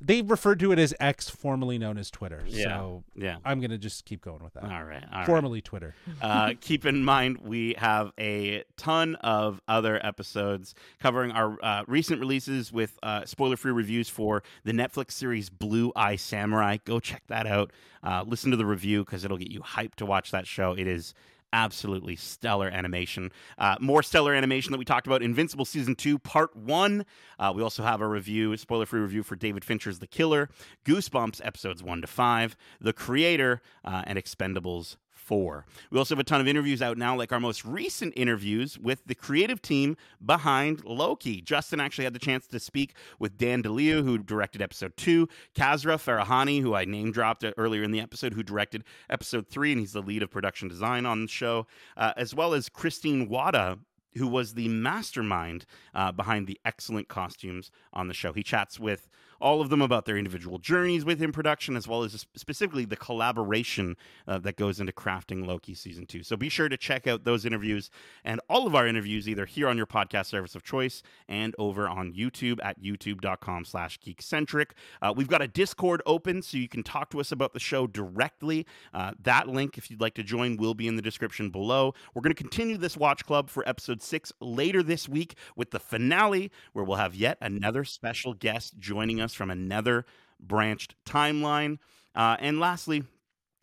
they referred to it as X, formerly known as Twitter. Yeah. So yeah, I'm gonna just keep going with that. All right. All formerly right. Twitter. Uh, keep in mind we have a ton of other episodes covering our uh, recent releases with uh, spoiler-free reviews for the Netflix series Blue Eye Samurai. Go check that out. Uh, listen to the review because it'll get you hyped to watch that show. It is absolutely stellar animation. Uh, more stellar animation that we talked about Invincible Season 2, Part 1. Uh, we also have a review, spoiler free review for David Fincher's The Killer, Goosebumps episodes 1 to 5, The Creator, uh, and Expendables four. We also have a ton of interviews out now, like our most recent interviews with the creative team behind Loki. Justin actually had the chance to speak with Dan DeLeo, who directed episode two, Kasra Farahani, who I name dropped earlier in the episode, who directed episode three, and he's the lead of production design on the show, uh, as well as Christine Wada, who was the mastermind uh, behind the excellent costumes on the show. He chats with all of them about their individual journeys within production, as well as specifically the collaboration uh, that goes into crafting Loki season two. So be sure to check out those interviews and all of our interviews either here on your podcast service of choice and over on YouTube at youtube.com slash geekcentric. Uh, we've got a Discord open so you can talk to us about the show directly. Uh, that link, if you'd like to join, will be in the description below. We're going to continue this watch club for episode six later this week with the finale, where we'll have yet another special guest joining us us from another branched timeline. Uh, and lastly,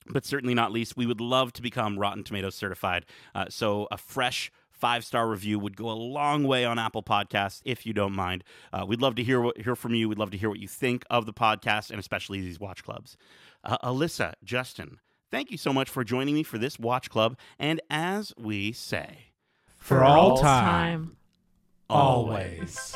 but certainly not least, we would love to become Rotten Tomatoes certified. Uh, so a fresh five star review would go a long way on Apple Podcasts if you don't mind. Uh, we'd love to hear what, hear from you. We'd love to hear what you think of the podcast and especially these watch clubs. Uh, Alyssa, Justin, thank you so much for joining me for this watch club. And as we say, for, for all time, time always.